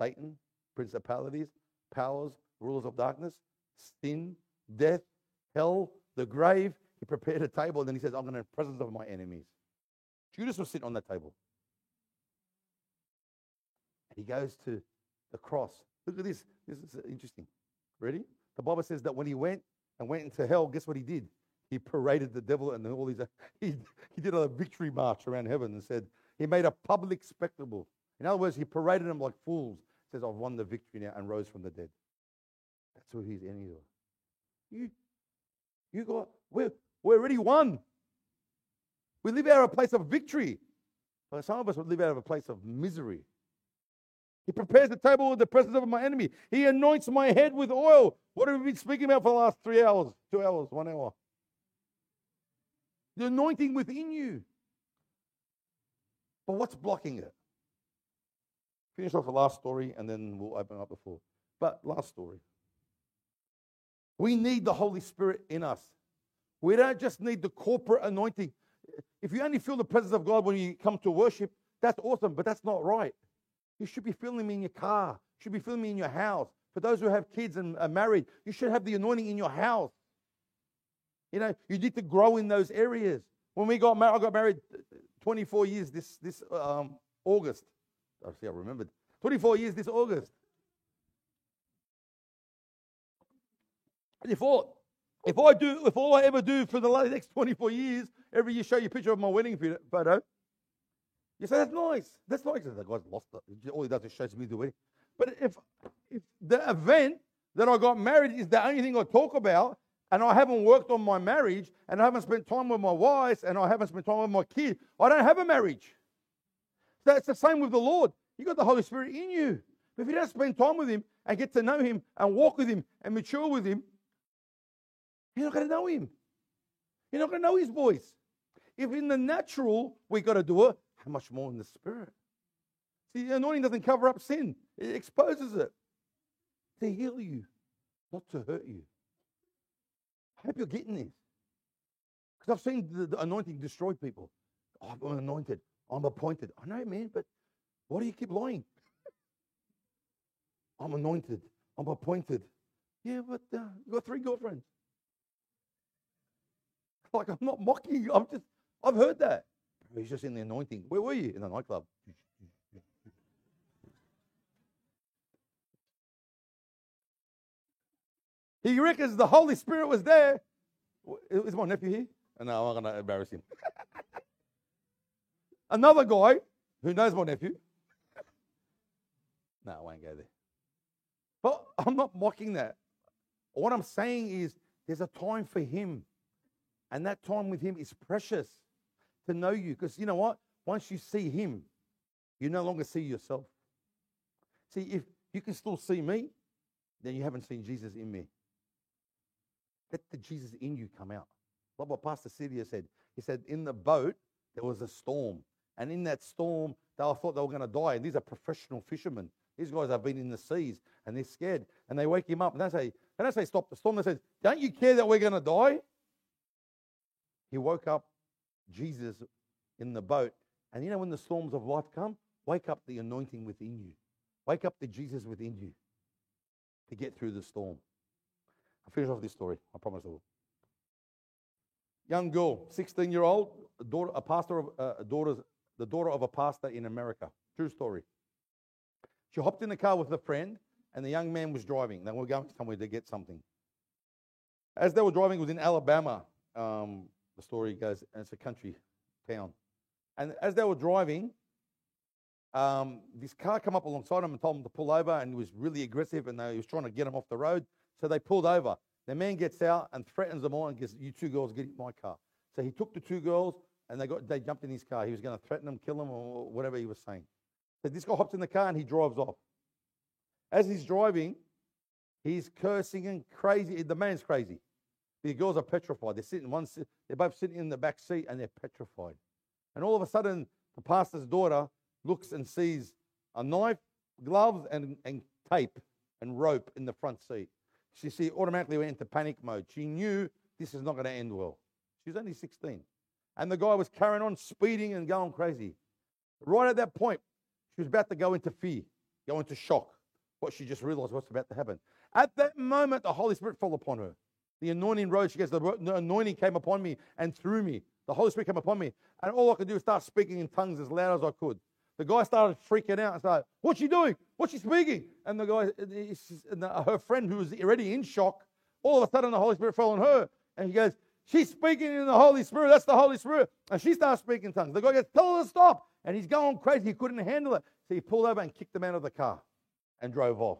Satan, principalities, powers, rulers of darkness, sin, death, hell, the grave. He prepared a table and then he says, I'm going to in presence of my enemies. Judas was sitting on that table. And he goes to the cross. Look at this. This is interesting. Ready? The Bible says that when he went and went into hell, guess what he did? He paraded the devil and all these. He, he did a victory march around heaven and said, he made a public spectacle. In other words, he paraded them like fools. Says, I've won the victory now and rose from the dead. That's who he's enemy of. You, you got, we're, we're already won. We live out of a place of victory. But some of us would live out of a place of misery. He prepares the table in the presence of my enemy. He anoints my head with oil. What have we been speaking about for the last three hours, two hours, one hour? The anointing within you. But what's blocking it? Finish off the last story and then we'll open up the floor. But last story. We need the Holy Spirit in us. We don't just need the corporate anointing. If you only feel the presence of God when you come to worship, that's awesome, but that's not right. You should be feeling me in your car. You should be feeling me in your house. For those who have kids and are married, you should have the anointing in your house. You know, you need to grow in those areas. When we got married, I got married 24 years this, this um, August. I see, I remembered. 24 years this August. And if all, if I do, if all I ever do for the next 24 years, every year show you a picture of my wedding photo, you say that's nice. That's nice. The guy's lost it. All he does is shows me the wedding. But if if the event that I got married is the only thing I talk about, and I haven't worked on my marriage, and I haven't spent time with my wife, and I haven't spent time with my kid, I don't have a marriage. It's the same with the Lord. You got the Holy Spirit in you. But if you don't spend time with Him and get to know Him and walk with Him and mature with Him, you're not going to know Him. You're not going to know His voice. If in the natural we got to do it, how much more in the Spirit? See, the anointing doesn't cover up sin, it exposes it to heal you, not to hurt you. I hope you're getting this. Because I've seen the, the, anointing destroy people. Oh, I'm anointed. I'm appointed. I know, man, but why do you keep lying? I'm anointed. I'm appointed. Yeah, but uh, you got three girlfriends. Like I'm not mocking you. I'm just. I've heard that. He's just in the anointing. Where were you? In the nightclub. He reckons the Holy Spirit was there. Is my nephew here? No, I'm not going to embarrass him. Another guy who knows my nephew. no, I won't go there. But I'm not mocking that. What I'm saying is there's a time for him. And that time with him is precious to know you. Because you know what? Once you see him, you no longer see yourself. See, if you can still see me, then you haven't seen Jesus in me. Let the Jesus in you come out. Like what Pastor Celia said. He said, in the boat, there was a storm. And in that storm, they all thought they were going to die. And these are professional fishermen. These guys have been in the seas and they're scared. And they wake him up and they say, they don't say stop the storm. They say, don't you care that we're going to die? He woke up Jesus in the boat. And you know when the storms of life come, wake up the anointing within you. Wake up the Jesus within you to get through the storm. I'll finish off this story. I promise I will. Young girl, 16 year old, daughter, a pastor of uh, a daughter's, the daughter of a pastor in America. True story. She hopped in the car with a friend, and the young man was driving. They were going somewhere to get something. As they were driving, it was in Alabama. Um, the story goes, it's a country town. And as they were driving, um, this car come up alongside him and told him to pull over, and he was really aggressive, and they, he was trying to get him off the road. So they pulled over. The man gets out and threatens them all and says, "You two girls get in my car." So he took the two girls, and they got they jumped in his car. He was going to threaten them, kill them, or whatever he was saying. So this guy hops in the car and he drives off. As he's driving, he's cursing and crazy. The man's crazy. The girls are petrified. They're sitting one. They're both sitting in the back seat and they're petrified. And all of a sudden, the pastor's daughter looks and sees a knife, gloves, and, and tape and rope in the front seat. She, she automatically went into panic mode. She knew this is not going to end well. She was only 16. And the guy was carrying on, speeding and going crazy. Right at that point, she was about to go into fear, go into shock. What she just realized what's about to happen. At that moment, the Holy Spirit fell upon her. The anointing rose. She goes, The anointing came upon me and through me. The Holy Spirit came upon me. And all I could do was start speaking in tongues as loud as I could. The guy started freaking out and started, What's she doing? What's she speaking? And the guy, and her friend who was already in shock, all of a sudden the Holy Spirit fell on her. And he goes, She's speaking in the Holy Spirit. That's the Holy Spirit. And she starts speaking in tongues. The guy Tell her to stop. And he's going crazy. He couldn't handle it. So he pulled over and kicked them out of the car and drove off.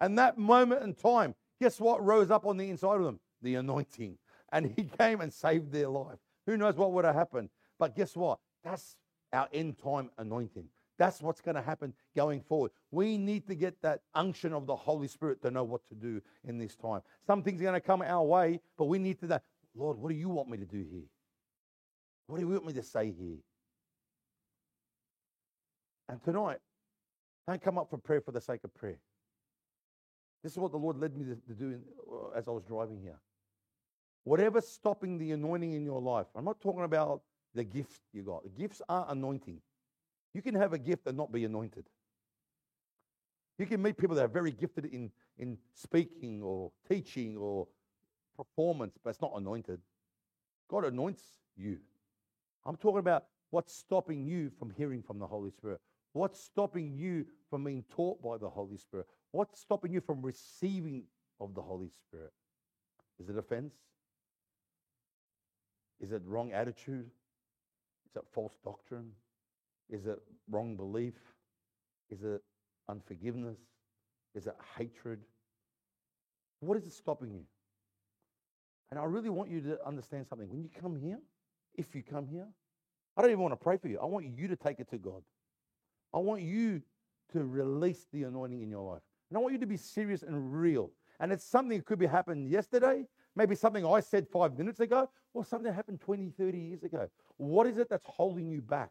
And that moment in time, guess what rose up on the inside of them? The anointing. And he came and saved their life. Who knows what would have happened? But guess what? That's our end time anointing. That's what's going to happen going forward. We need to get that unction of the Holy Spirit to know what to do in this time. Some things are going to come our way, but we need to Lord, what do you want me to do here? What do you want me to say here? And tonight, don't come up for prayer for the sake of prayer. This is what the Lord led me to, do uh, as I was driving here. Whatever's stopping the anointing in your life, I'm not talking about the gift you got. The gifts are anointing. You can have a gift and not be anointed. You can meet people that are very gifted in, in speaking or teaching or performance, but it's not anointed. God anoints you. I'm talking about what's stopping you from hearing from the Holy Spirit. What's stopping you from being taught by the Holy Spirit? What's stopping you from receiving of the Holy Spirit? Is it offense? Is it wrong attitude? Is it false doctrine? Is it wrong belief? Is it unforgiveness? Is it hatred? What is it stopping you? And I really want you to understand something. When you come here, if you come here, I don't even want to pray for you. I want you to take it to God. I want you to release the anointing in your life. And I want you to be serious and real. And it's something that could be happened yesterday, maybe something I said five minutes ago, or something that happened 20, 30 years ago. What is it that's holding you back?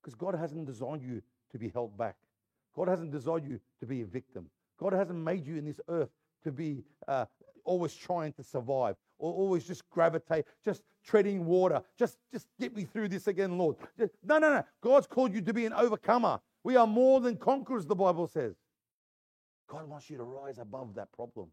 Because God hasn't designed you to be held back. God hasn't designed you to be a victim. God hasn't made you in this earth to be uh, always trying to survive or always just gravitate, just treading water. Just, just get me through this again, Lord. Just, no, no, no. God's called you to be an overcomer. We are more than conquerors, the Bible says. God wants you to rise above that problem.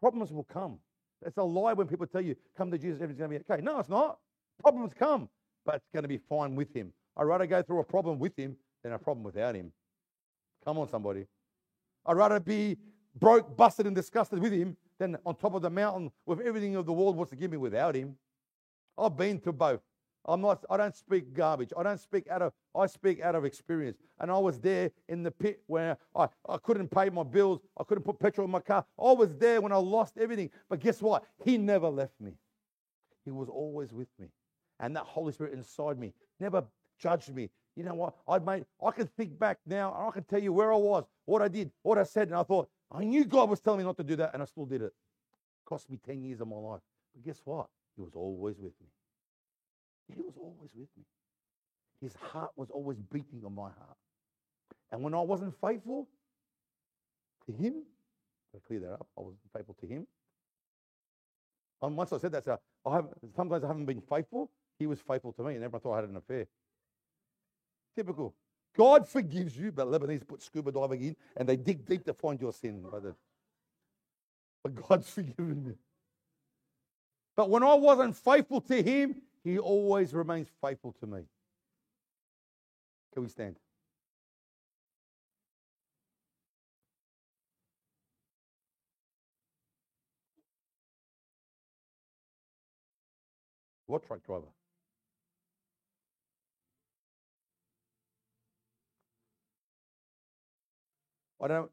Problems will come. It's a lie when people tell you, come to Jesus, everything's going to be okay. No, it's not. Problems come, but it's going to be fine with Him. I'd rather go through a problem with Him than a problem without Him. Come on, somebody. I'd rather be broke, busted, and disgusted with Him than on top of the mountain with everything of the world wants to give me without Him. I've been to both. I'm not, I don't speak garbage. I don't speak out of, I speak out of experience. And I was there in the pit where I, I couldn't pay my bills. I couldn't put petrol in my car. I was there when I lost everything. But guess what? He never left me. He was always with me. And that Holy Spirit inside me never judged me. You know what? I made, I can think back now and I can tell you where I was, what I did, what I said. And I thought, I knew God was telling me not to do that. And I still did it. cost me 10 years of my life. But guess what? He was always with me. He was always with me. His heart was always beating on my heart. And when I wasn't faithful to him, to clear that up, I wasn't faithful to him. And once I said that, so I have, sometimes I haven't been faithful. He was faithful to me, and everyone thought I had an affair. Typical. God forgives you, but Lebanese put scuba diving in and they dig deep to find your sin, brother. But God's forgiven me. But when I wasn't faithful to Him, He always remains faithful to me. Can we stand? What truck driver? I don't.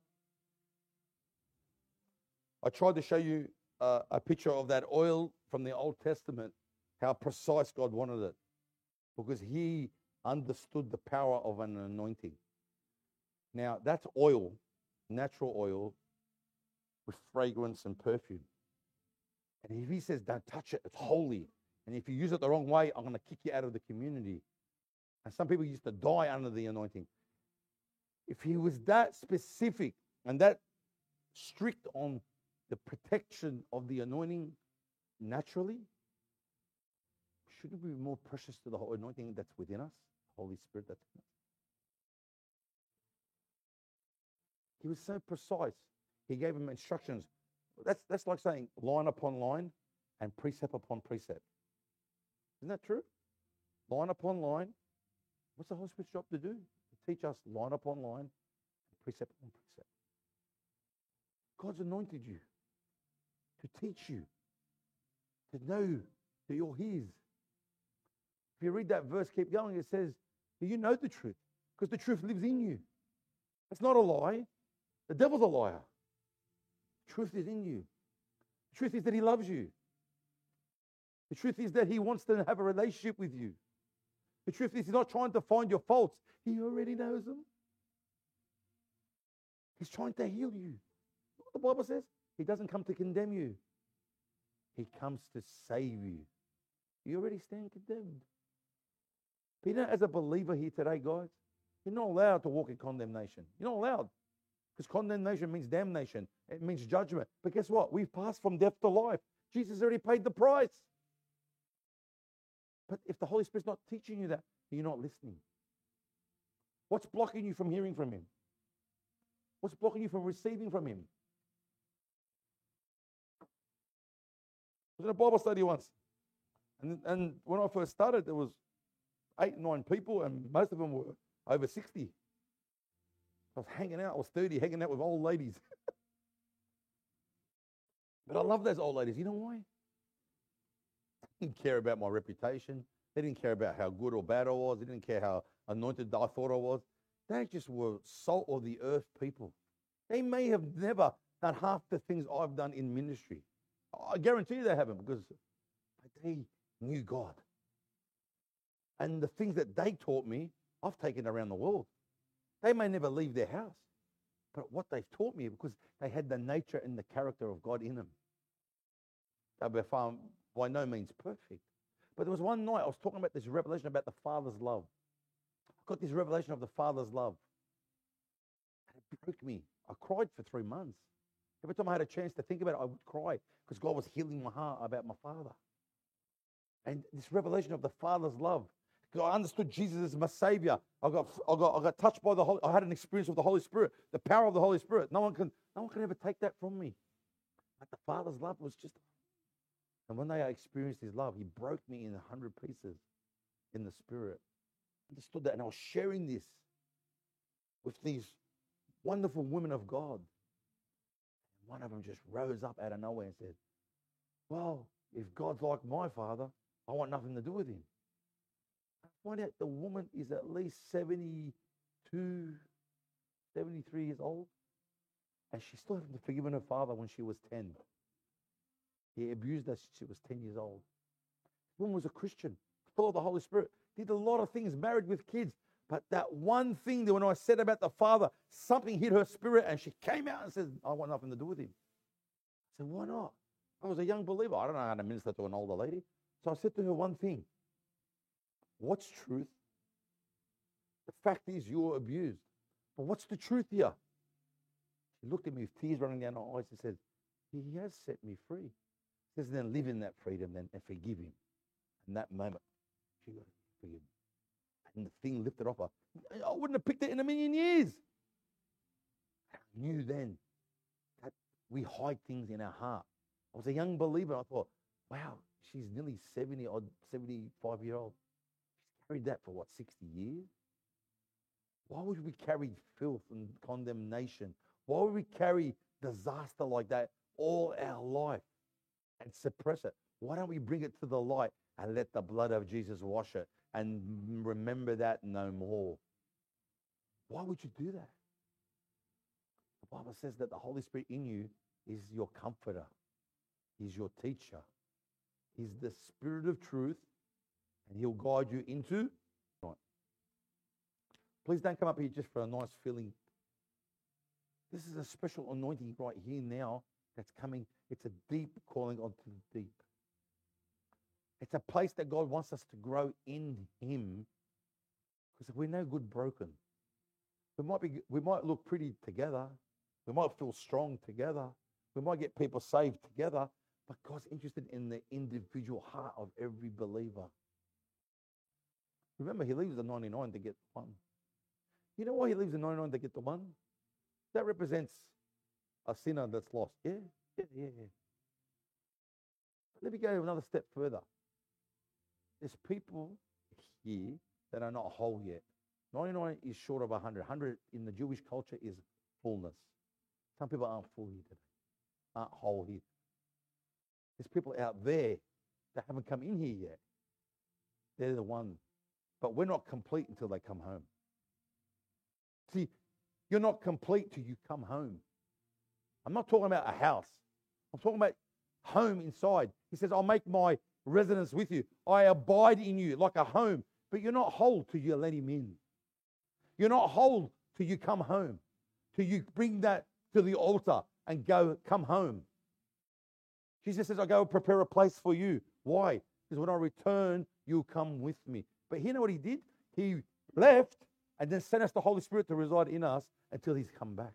I tried to show you uh, a picture of that oil from the Old Testament, how precise God wanted it, because He understood the power of an anointing. Now, that's oil, natural oil, with fragrance and perfume. And if He says, don't touch it, it's holy. And if you use it the wrong way, I'm going to kick you out of the community. And some people used to die under the anointing. If He was that specific and that strict on the protection of the anointing naturally, shouldn't we be more precious to the whole anointing that's within us, Holy Spirit that's us? He was so precise. He gave him instructions. That's, that's like saying line upon line and precept upon precept. Isn't that true? Line upon line. What's the Holy Spirit's job to do? Teach us line upon line, precept upon precept. God's anointed you to teach you, to know that you're His. If you read that verse, keep going, it says, You know the truth because the truth lives in you. It's not a lie. The devil's a liar. Truth is in you. The truth is that He loves you. The truth is that He wants to have a relationship with you. The truth is He's not trying to find your faults, He already knows them. He's trying to heal you. The Bible says? He doesn't come to condemn you, He comes to save you. You already stand condemned. But you know, as a believer here today, guys, you're not allowed to walk in condemnation. You're not allowed. Because condemnation means damnation, it means judgment. But guess what? We've passed from death to life. Jesus already paid the price. But if the Holy Spirit's not teaching you that, you're not listening. What's blocking you from hearing from Him? What's blocking you from receiving from Him? I was in a Bible study once. And, and when I first started, there was eight, nine people, and most of them were over 60. I was hanging out, I was 30, hanging out with old ladies. but I love those old ladies. You know why? Didn't care about my reputation. They didn't care about how good or bad I was. They didn't care how anointed I thought I was. They just were salt of the earth people. They may have never done half the things I've done in ministry. I guarantee you they haven't because they knew God. And the things that they taught me, I've taken around the world. They may never leave their house, but what they've taught me because they had the nature and the character of God in them. They were far, by no means perfect. But there was one night I was talking about this revelation about the Father's love. I got this revelation of the Father's love. And it broke me. I cried for three months. Every time I had a chance to think about it, I would cry because God was healing my heart about my Father. And this revelation of the Father's love. I understood Jesus as my Savior. I got, I got, I got touched by the Holy. I had an experience with the Holy Spirit, the power of the Holy Spirit. No one can, no one can ever take that from me. But the Father's love was just. And day I experienced His love. He broke me in a hundred pieces in the Spirit. I understood that, and I was sharing this with these wonderful women of God. And one of them just rose up out of nowhere and said, "Well, if God's like my Father, I want nothing to do with Him." I find out the woman is at least 72, 73 years old, and she still hasn't forgiven her father when she was 10. He abused her since she was 10 years old. The woman was a Christian, full of the Holy Spirit, did a lot of things, married with kids. But that one thing that when I said about the father, something hit her spirit, and she came out and said, I want nothing to do with him. I said, Why not? I was a young believer. I don't know how to minister to an older lady. So I said to her one thing What's truth? The fact is, you're abused. But what's the truth here? She looked at me with tears running down her eyes and said, He has set me free. Says, Then live in that freedom then and forgive him. And that moment, she got forgiven. and the thing lifted off her. I wouldn't have picked it in a million years. I knew then that we hide things in our heart. I was a young believer. I thought, wow, she's nearly 70 or 75 year old. She's carried that for what, 60 years? Why would we carry filth and condemnation? Why would we carry disaster like that all our life and suppress it? Why don't we bring it to the light and let the blood of Jesus wash it and remember that no more? Why would you do that? The Bible says that the Holy Spirit in you is your comforter, He's your teacher, He's the Spirit of truth, and He'll guide you into. Please don't come up here just for a nice feeling. This is a special anointing right here now that's coming. It's a deep calling onto the deep. It's a place that God wants us to grow in Him. Because we're no good broken, we might be we might look pretty together, we might feel strong together, we might get people saved together, but God's interested in the individual heart of every believer. Remember, He leaves the 99 to get one. You know why He leaves the 99 to get the one? That represents a sinner that's lost. Yeah, yeah, yeah, yeah. Let me go another step further. There's people here that are not whole yet. 99 is short of 100. 100 in the Jewish culture is fullness. Some people aren't full here today, aren't whole here. There's people out there that haven't come in here yet. They're the one. But we're not complete until they come home. See, you're not complete till you come home. I'm not talking about a house. I'm talking about home inside. He says, I'll make my residence with you. I abide in you like a home. But you're not whole till you let him in. You're not whole till you come home. Till you bring that to the altar and go, come home. Jesus says, I go prepare a place for you. Why? Because when I return, you'll come with me. But you know what he did? He left and then sent us the Holy Spirit to reside in us until he's come back.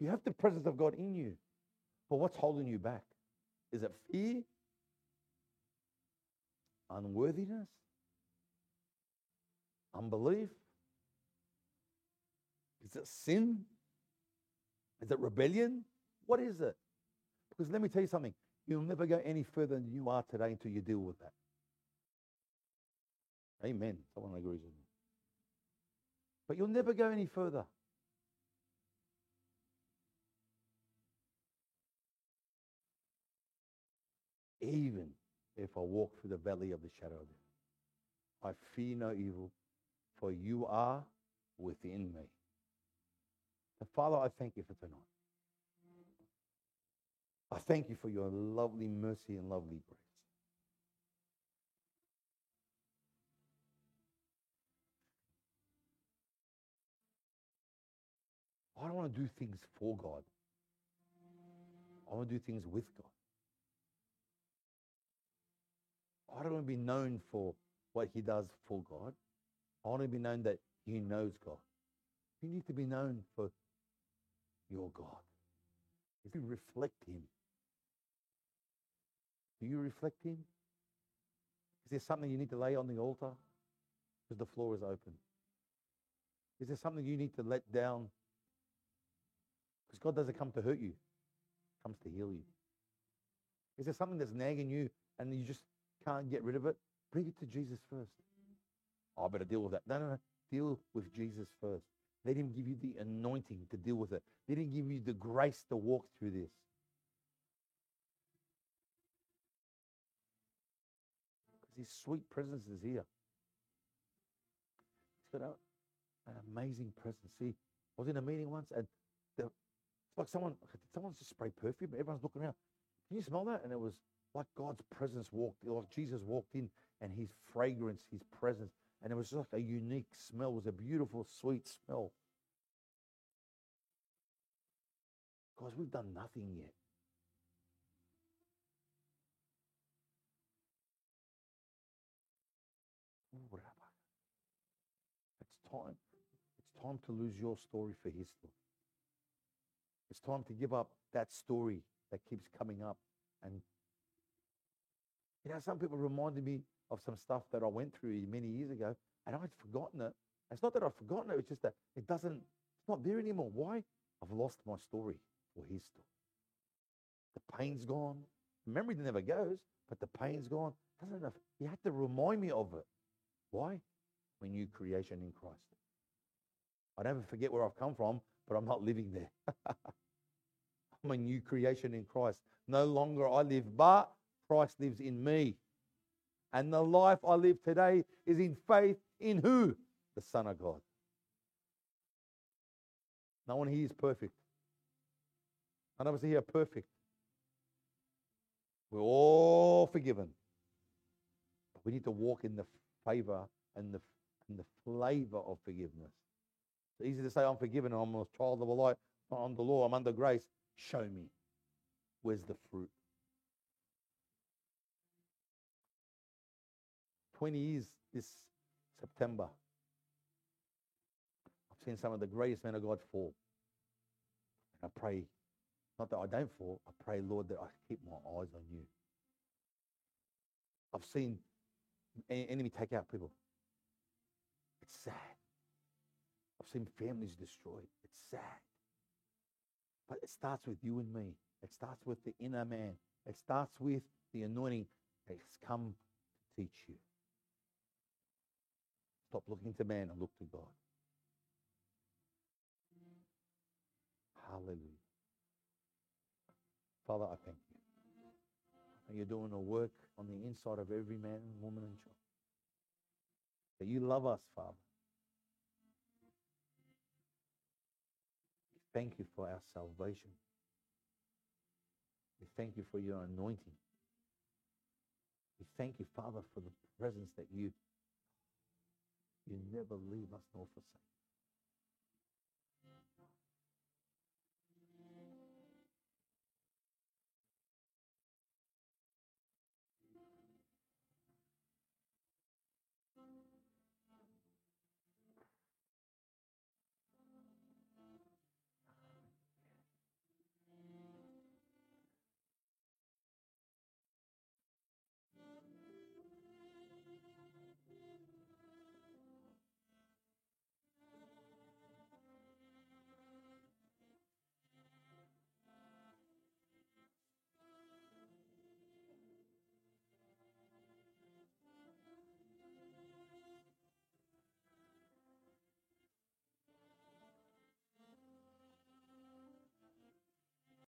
You have the presence of God in you. But what's holding you back? Is it fear? Unworthiness? Unbelief? Is it sin? Is it rebellion? What is it? Because let me tell you something. You'll never go any further than you are today until you deal with that. Amen. Someone agrees with me. But you'll never go any further. Even if I walk through the valley of the shadow of death, I fear no evil, for you are within me. And Father, I thank you for tonight. I thank you for your lovely mercy and lovely grace. I don't want to do things for God. I want to do things with God. I don't want to be known for what he does for God. I want to be known that he knows God. You need to be known for your God. If you reflect him, do you reflect him? Is there something you need to lay on the altar? Because the floor is open. Is there something you need to let down? Because God doesn't come to hurt you, comes to heal you. Is there something that's nagging you and you just can't get rid of it? Bring it to Jesus first. Oh, I better deal with that. No, no, no. Deal with Jesus first. Let him give you the anointing to deal with it. Let him give you the grace to walk through this. Because his sweet presence is here. He's got a, an amazing presence. See, I was in a meeting once and the, it's like someone, someone's just sprayed perfume. Everyone's looking around. Can you smell that? And it was like God's presence walked, like Jesus walked in and his fragrance, his presence. And it was just like a unique smell. It was a beautiful, sweet smell. Because we've done nothing yet. It's time. It's time to lose your story for his story. It's time to give up that story that keeps coming up and You know, some people reminded me of some stuff that I went through many years ago, and I'd forgotten it. It's not that I've forgotten it, it's just that it doesn't, it's not there anymore. Why? I've lost my story or his story. The pain's gone. Memory never goes, but the pain's gone. Doesn't enough. You had to remind me of it. Why? A new creation in Christ. I never forget where I've come from, but I'm not living there. I'm a new creation in Christ. No longer I live, but Christ lives in me. And the life I live today is in faith in who? The Son of God. No one here is perfect. None of us here are perfect. We're all forgiven. But we need to walk in the favor and the, and the flavor of forgiveness. It's easy to say, I'm forgiven, I'm a child of the light, I'm under law, I'm under grace. Show me. Where's the fruit? 20 years this September. I've seen some of the greatest men of God fall. And I pray, not that I don't fall, I pray, Lord, that I keep my eyes on you. I've seen enemy take out people. It's sad. I've seen families destroyed. It's sad. But it starts with you and me. It starts with the inner man. It starts with the anointing that's come to teach you. Stop looking to man and look to God. Hallelujah. Father, I thank you. And you're doing a work on the inside of every man, woman, and child. That you love us, Father. We thank you for our salvation. We thank you for your anointing. We thank you, Father, for the presence that you you never leave us nor forsake.